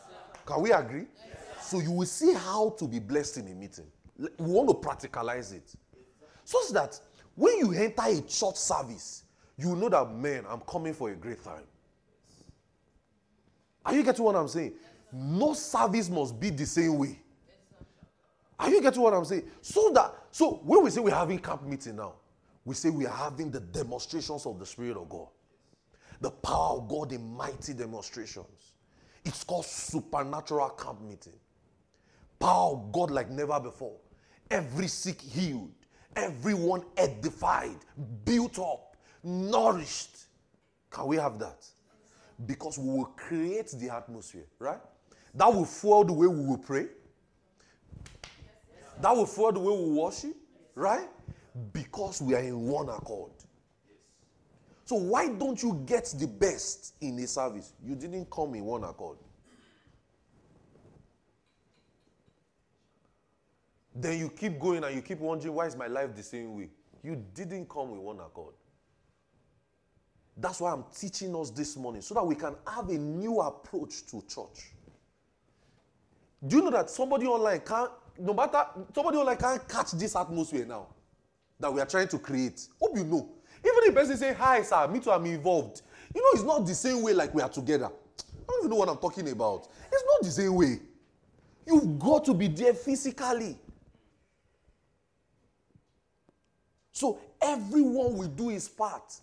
Can we agree? Yes, so you will see how to be blessed in a meeting. We want to practicalize it. So that when you enter a church service, you know that, man, I'm coming for a great time. Are you getting what I'm saying? No service must be the same way. Are you getting what I'm saying? So that, so when we say we're having camp meeting now, we say we are having the demonstrations of the Spirit of God. The power of God in mighty demonstrations. It's called supernatural camp meeting. Power of God like never before. Every sick healed, everyone edified, built up, nourished. Can we have that? Because we will create the atmosphere, right? That will fuel the way we will pray. That will fuel the way we worship, right? Because we are in one accord. So why don't you get the best in a service? You didn't come in one accord. Then you keep going and you keep wondering, why is my life the same way? You didn't come with one accord. That's why I'm teaching us this morning so that we can have a new approach to church. Do you know that somebody online can't, no matter, somebody online can't catch this atmosphere now that we are trying to create? Hope you know. Even if person say, Hi, sir, me too, I'm involved. You know, it's not the same way like we are together. I don't even know what I'm talking about. It's not the same way. You've got to be there physically. So everyone will do his part.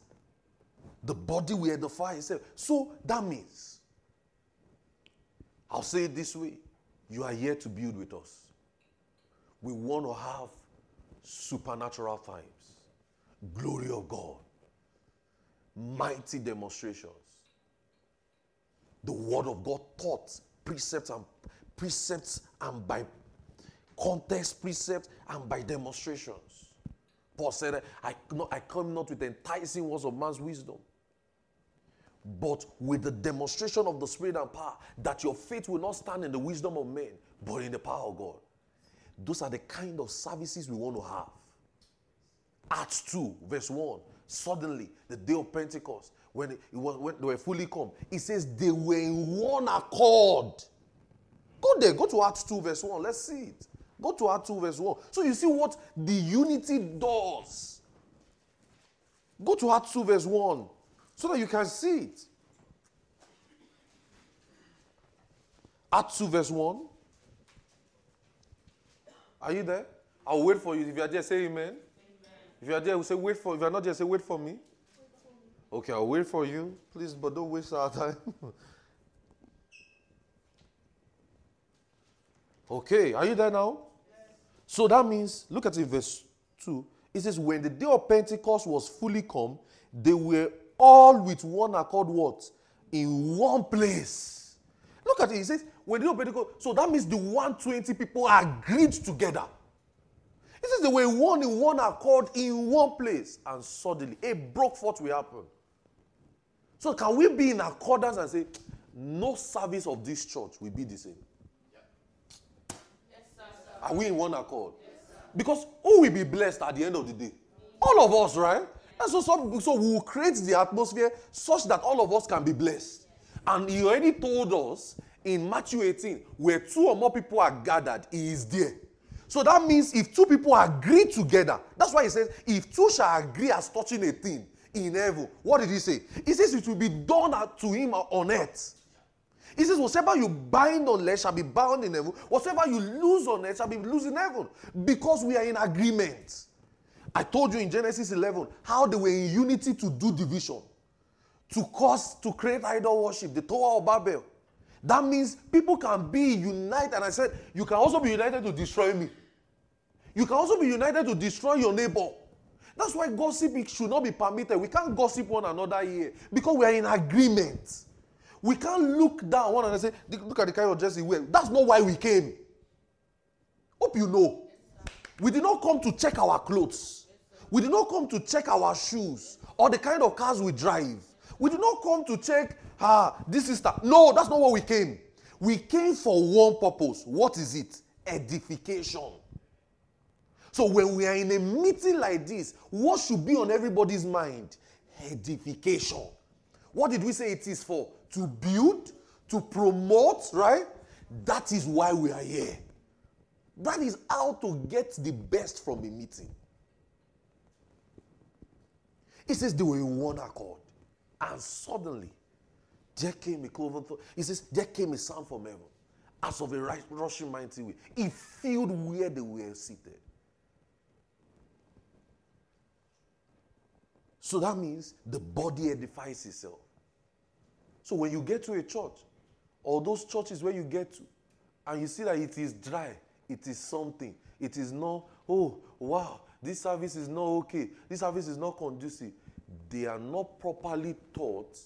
The body will edify itself. So that means, I'll say it this way you are here to build with us. We want to have supernatural times, glory of God, mighty demonstrations, the word of God taught, precepts and precepts and by context, precepts and by demonstrations. Paul said, I, I come not with enticing words of man's wisdom, but with the demonstration of the Spirit and power, that your faith will not stand in the wisdom of men, but in the power of God. Those are the kind of services we want to have. Acts 2, verse 1. Suddenly, the day of Pentecost, when, it was, when they were fully come, it says they were in one accord. Go there, go to Acts 2, verse 1. Let's see it. Go to Acts 2, verse 1. So you see what the unity does. Go to Acts 2, verse 1 so that you can see it. Acts 2, verse 1. Are you there? I'll wait for you. If you are there, say amen. amen. If you are there, we say wait for. If you are not there, say wait for me. Okay, I'll wait for you. Please, but don't waste our time. [laughs] okay, are you there now? Yes. So that means, look at it, verse 2. It says, When the day of Pentecost was fully come, they were all with one accord what? In one place. Look at it. He says, when the Pentecost, so that means the 120 people agreed together. This is the way one in one accord in one place, and suddenly a broke forth will happen. So can we be in accordance and say, no service of this church will be the same? Yes, sir, Are we in one accord? Yes, because who will be blessed at the end of the day? All of us, right? And so, so, so we will create the atmosphere such that all of us can be blessed. And he already told us in Matthew 18, where two or more people are gathered, he is there. So that means if two people agree together, that's why he says, if two shall agree as touching a thing in heaven, what did he say? He says it will be done to him on earth. He says, whatever you bind on earth shall be bound in heaven. Whatever you lose on earth shall be loose in heaven. Because we are in agreement. I told you in Genesis 11 how they were in unity to do division, to cause, to create idol worship, the Tower of Babel. That means people can be united. And I said, you can also be united to destroy me. You can also be united to destroy your neighbor. That's why gossip should not be permitted. We can't gossip one another here because we are in agreement. We can't look down one another and say, look at the kind of dress he wears. That's not why we came. Hope you know. We did not come to check our clothes. We did not come to check our shoes or the kind of cars we drive. We did not come to check, ah, this is that. No, that's not what we came. We came for one purpose. What is it? Edification. So when we are in a meeting like this, what should be on everybody's mind? Edification. What did we say it is for? To build, to promote, right? That is why we are here. That is how to get the best from a meeting. He says they were in one accord. And suddenly, there came a cloven thought. He says, there came a sound from heaven, as of a rushing mighty wind. It filled where they were seated. So that means the body edifies itself. So when you get to a church, or those churches where you get to, and you see that it is dry, it is something. It is not, oh, wow, this service is not okay. This service is not conducive. They are not properly taught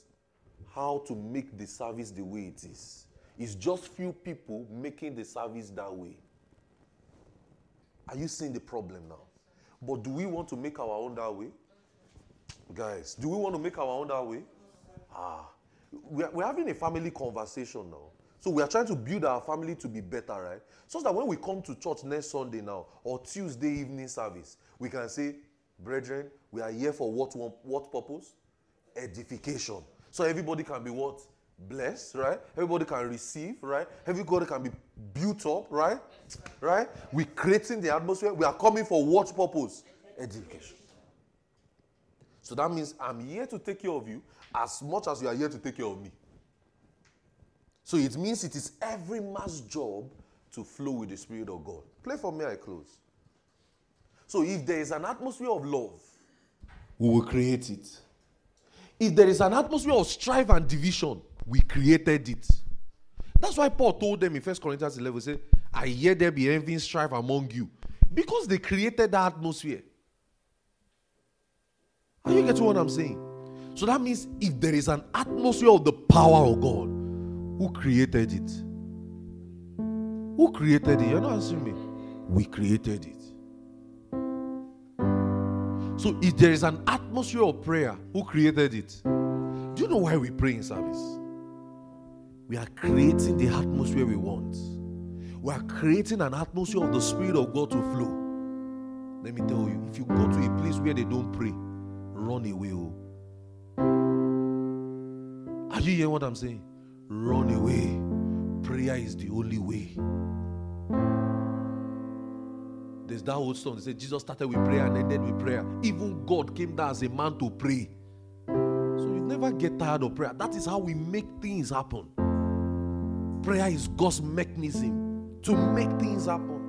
how to make the service the way it is. It's just few people making the service that way. Are you seeing the problem now? But do we want to make our own that way? Guys, do we want to make our own that way? Ah, we're, we're having a family conversation now. So we are trying to build our family to be better, right? So that when we come to church next Sunday now or Tuesday evening service, we can say, brethren, we are here for what, what purpose? Edification. So everybody can be what? Blessed, right? Everybody can receive, right? Everybody can be built up, right? Right? We're creating the atmosphere. We are coming for what purpose? Edification. So that means I'm here to take care of you as much as you are here to take care of me. So it means it is every man's job to flow with the Spirit of God. Play for me, I close. So if there is an atmosphere of love, we will create it. If there is an atmosphere of strife and division, we created it. That's why Paul told them in 1 Corinthians 11, say, I hear there be envy and strife among you. Because they created that atmosphere. Are you getting what I'm saying? So that means if there is an atmosphere of the power of God, who created it? Who created it? You're not answering me. We created it. So if there is an atmosphere of prayer, who created it? Do you know why we pray in service? We are creating the atmosphere we want. We are creating an atmosphere of the Spirit of God to flow. Let me tell you, if you go to a place where they don't pray, run away. Oh. Are you hearing what I'm saying? Run away. Prayer is the only way. There's that old song. They say Jesus started with prayer and ended with prayer. Even God came down as a man to pray. So you never get tired of prayer. That is how we make things happen. Prayer is God's mechanism to make things happen.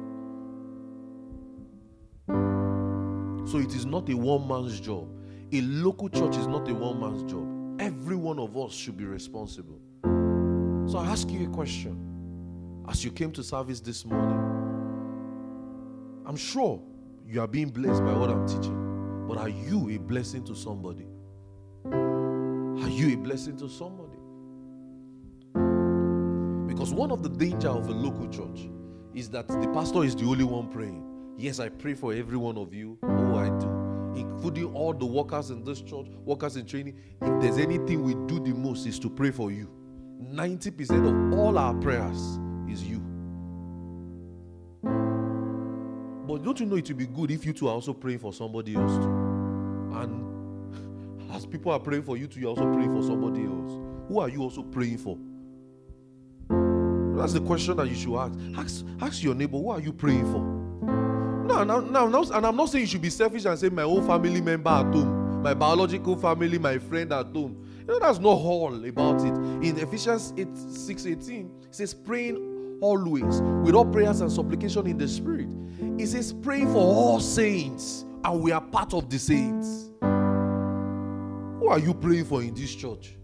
So it is not a one man's job. A local church is not a one man's job. Every one of us should be responsible. So I ask you a question. As you came to service this morning, I'm sure you are being blessed by what I'm teaching. But are you a blessing to somebody? Are you a blessing to somebody? Because one of the danger of a local church is that the pastor is the only one praying. Yes, I pray for every one of you. Oh, I do including all the workers in this church, workers in training, if there's anything we do the most is to pray for you. 90% of all our prayers is you. But don't you know it will be good if you two are also praying for somebody else too? And as people are praying for you too, you're also praying for somebody else. Who are you also praying for? That's the question that you should ask. Ask, ask your neighbor, who are you praying for? No, no, no, no, and I'm not saying you should be selfish and say my whole family member at home, my biological family, my friend at home. You know, that's not all about it. In Ephesians 8, 6 18, it says, praying always with all prayers and supplication in the spirit. It says, pray for all saints, and we are part of the saints. Who are you praying for in this church?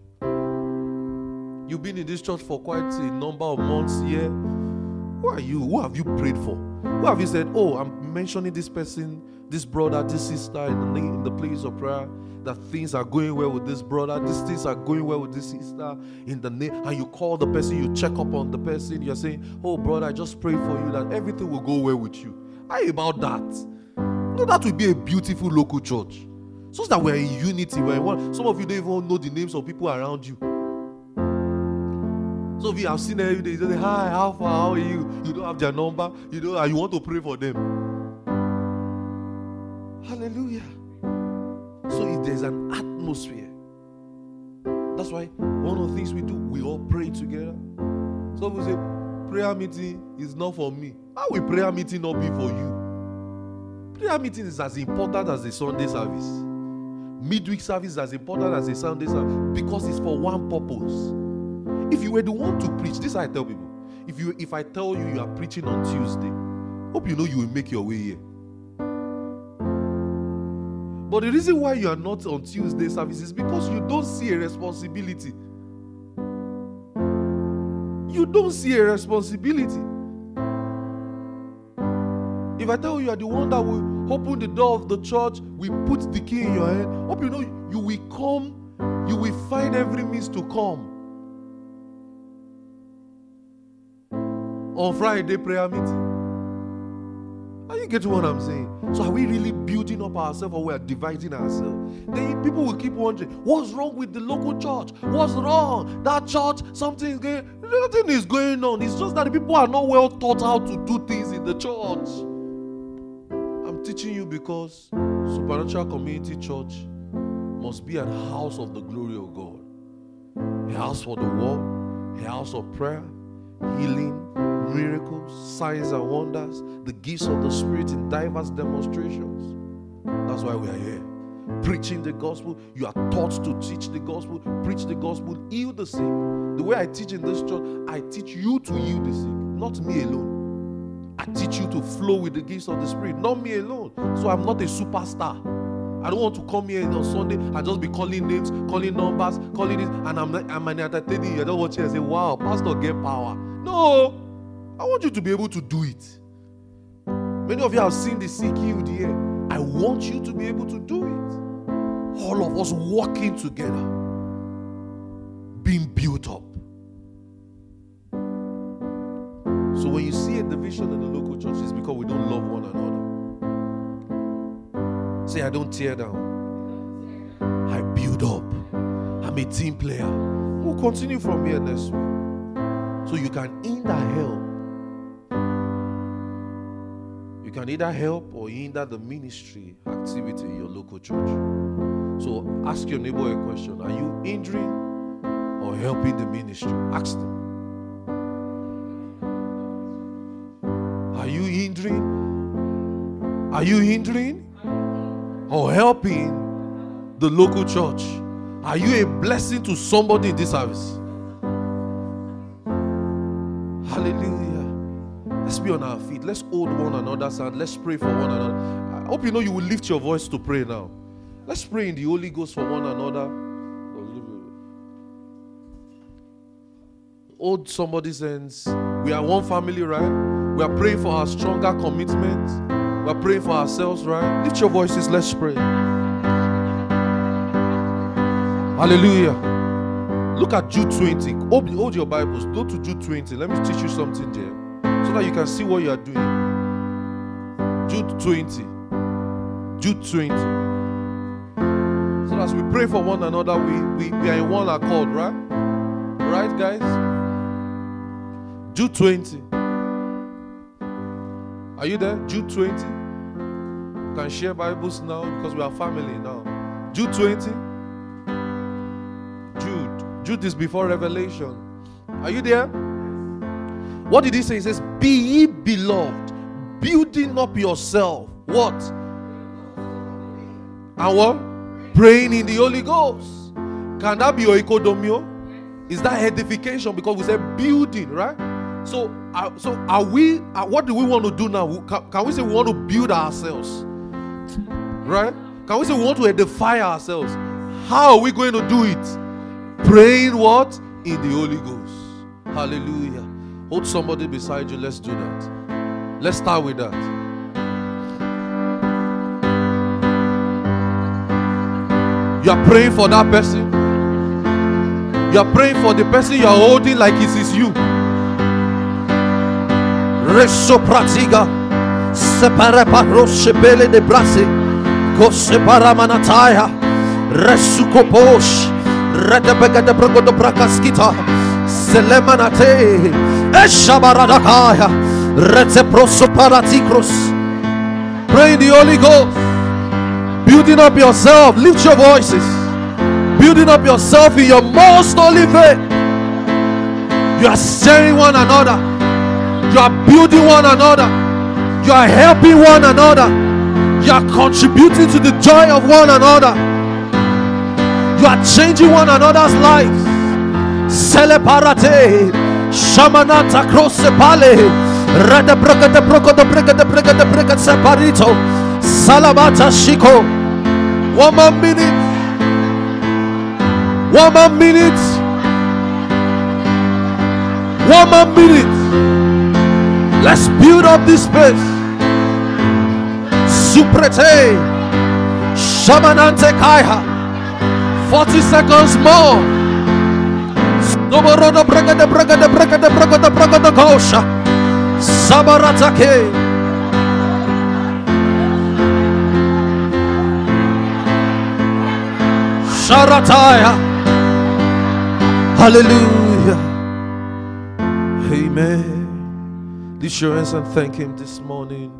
You've been in this church for quite a number of months here. Who are you? Who have you prayed for? Who have you said, Oh, I'm mentioning this person, this brother, this sister in the, in the place of prayer? That things are going well with this brother, these things are going well with this sister in the name. And you call the person, you check up on the person, you're saying, Oh, brother, I just pray for you that everything will go well with you. How about that? No, that would be a beautiful local church. So that we're in unity. We're in one. Some of you don't even know the names of people around you. Some of you have seen every day. You say, Hi, how far? How are you? You don't have their number. You and you want to pray for them. Hallelujah. So if there's an atmosphere, that's why one of the things we do, we all pray together. Some will say, prayer meeting is not for me. How will prayer meeting not be for you? Prayer meeting is as important as the Sunday service. Midweek service is as important as the Sunday service because it's for one purpose if you were the one to preach, this I tell people. If you if I tell you you are preaching on Tuesday, hope you know you will make your way here. But the reason why you are not on Tuesday service is because you don't see a responsibility. You don't see a responsibility. If I tell you you are the one that will open the door of the church, we put the key in your hand, hope you know you will come, you will find every means to come. On Friday prayer meeting. Are you getting what I'm saying? So are we really building up ourselves or we are dividing ourselves? Then people will keep wondering, what's wrong with the local church? What's wrong? That church, something is going nothing is going on. It's just that the people are not well taught how to do things in the church. I'm teaching you because supernatural community church must be a house of the glory of God. A house for the world, a house of prayer, healing, miracles, signs and wonders, the gifts of the Spirit in diverse demonstrations. That's why we are here. Preaching the gospel. You are taught to teach the gospel, preach the gospel, heal the sick. The way I teach in this church, I teach you to heal the sick, not me alone. I teach you to flow with the gifts of the Spirit, not me alone. So I'm not a superstar. I don't want to come here on Sunday and just be calling names, calling numbers, calling this, and I'm, I'm an entertaining. I don't watch you and say, wow, Pastor, get power. No. I want you to be able to do it. Many of you have seen the sick healed here. I want you to be able to do it. All of us working together, being built up. So when you see a division in the local church, it's because we don't love one another. Say, I don't tear down, I build up. I'm a team player. We'll continue from here next week. So you can hinder help can either help or hinder the ministry activity in your local church. So ask your neighbor a question Are you hindering or helping the ministry? Ask them. Are you hindering? Are you hindering or helping the local church? Are you a blessing to somebody in this service? Hallelujah. Let's be on our feet. Let's hold one another's hand. Let's pray for one another. I hope you know you will lift your voice to pray now. Let's pray in the Holy Ghost for one another. Hold somebody's hands. We are one family, right? We are praying for our stronger commitment. We are praying for ourselves, right? Lift your voices. Let's pray. Hallelujah. Look at Jude 20. Hold, hold your Bibles. Go to Jude 20. Let me teach you something there so that you can see what you are doing. Jude 20. Jude 20. So as we pray for one another, we, we, we are in one accord, right? Right, guys? Jude 20. Are you there? Jude 20. You can share Bibles now because we are family now. Jude 20. Jude. Jude is before Revelation. Are you there? What did he say? He says, Be ye beloved, building up yourself. What? And what? Praying in the Holy Ghost. Can that be oikodomio? Is that edification? Because we said building, right? So, uh, so are we? Uh, what do we want to do now? Can, can, we say we want to build ourselves? Right? Can we say we want to edify ourselves? How are we going to do it? Praying what? In the Holy Ghost. Hallelujah. Hold somebody beside you. Let's do that. Let's start with that. You are praying for that person. You are praying for the person you are holding like it is you. Paroshe bele de redebega de brakaskita selemanate Eshabaradakaya. Reteproso paratikros. Pray in the Holy Ghost. Building up yourself. Lift your voices. Building up yourself in your most holy faith. You are sharing one another. You are building one another. You are helping one another. You are contributing to the joy of one another. You are changing one another's lives. Celebrate. Shamanata crosse pale. Rada broca de broca de breca de breca de breca separito. Salabata shiko. One more minute. One more minute. One more minute. Let's build up this space. Suprete. Shamanante Kaiha. 40 seconds more. Hallelujah. Amen. Lift your hands and thank Him this morning.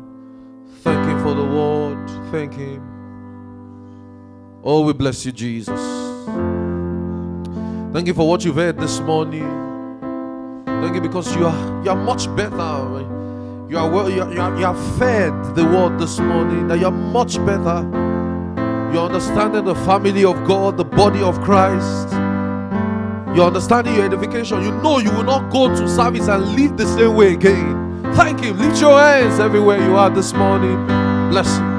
Thank Him for the word. Thank Him. Oh, we bless you, Jesus. Thank you for what you've heard this morning. Thank you because you are you are much better. You are well, you are, you are, fed the word this morning. That you are much better. You're understanding the family of God, the body of Christ. You're understanding your edification. You know you will not go to service and live the same way again. Thank Him. Lift your hands everywhere you are this morning. Bless you.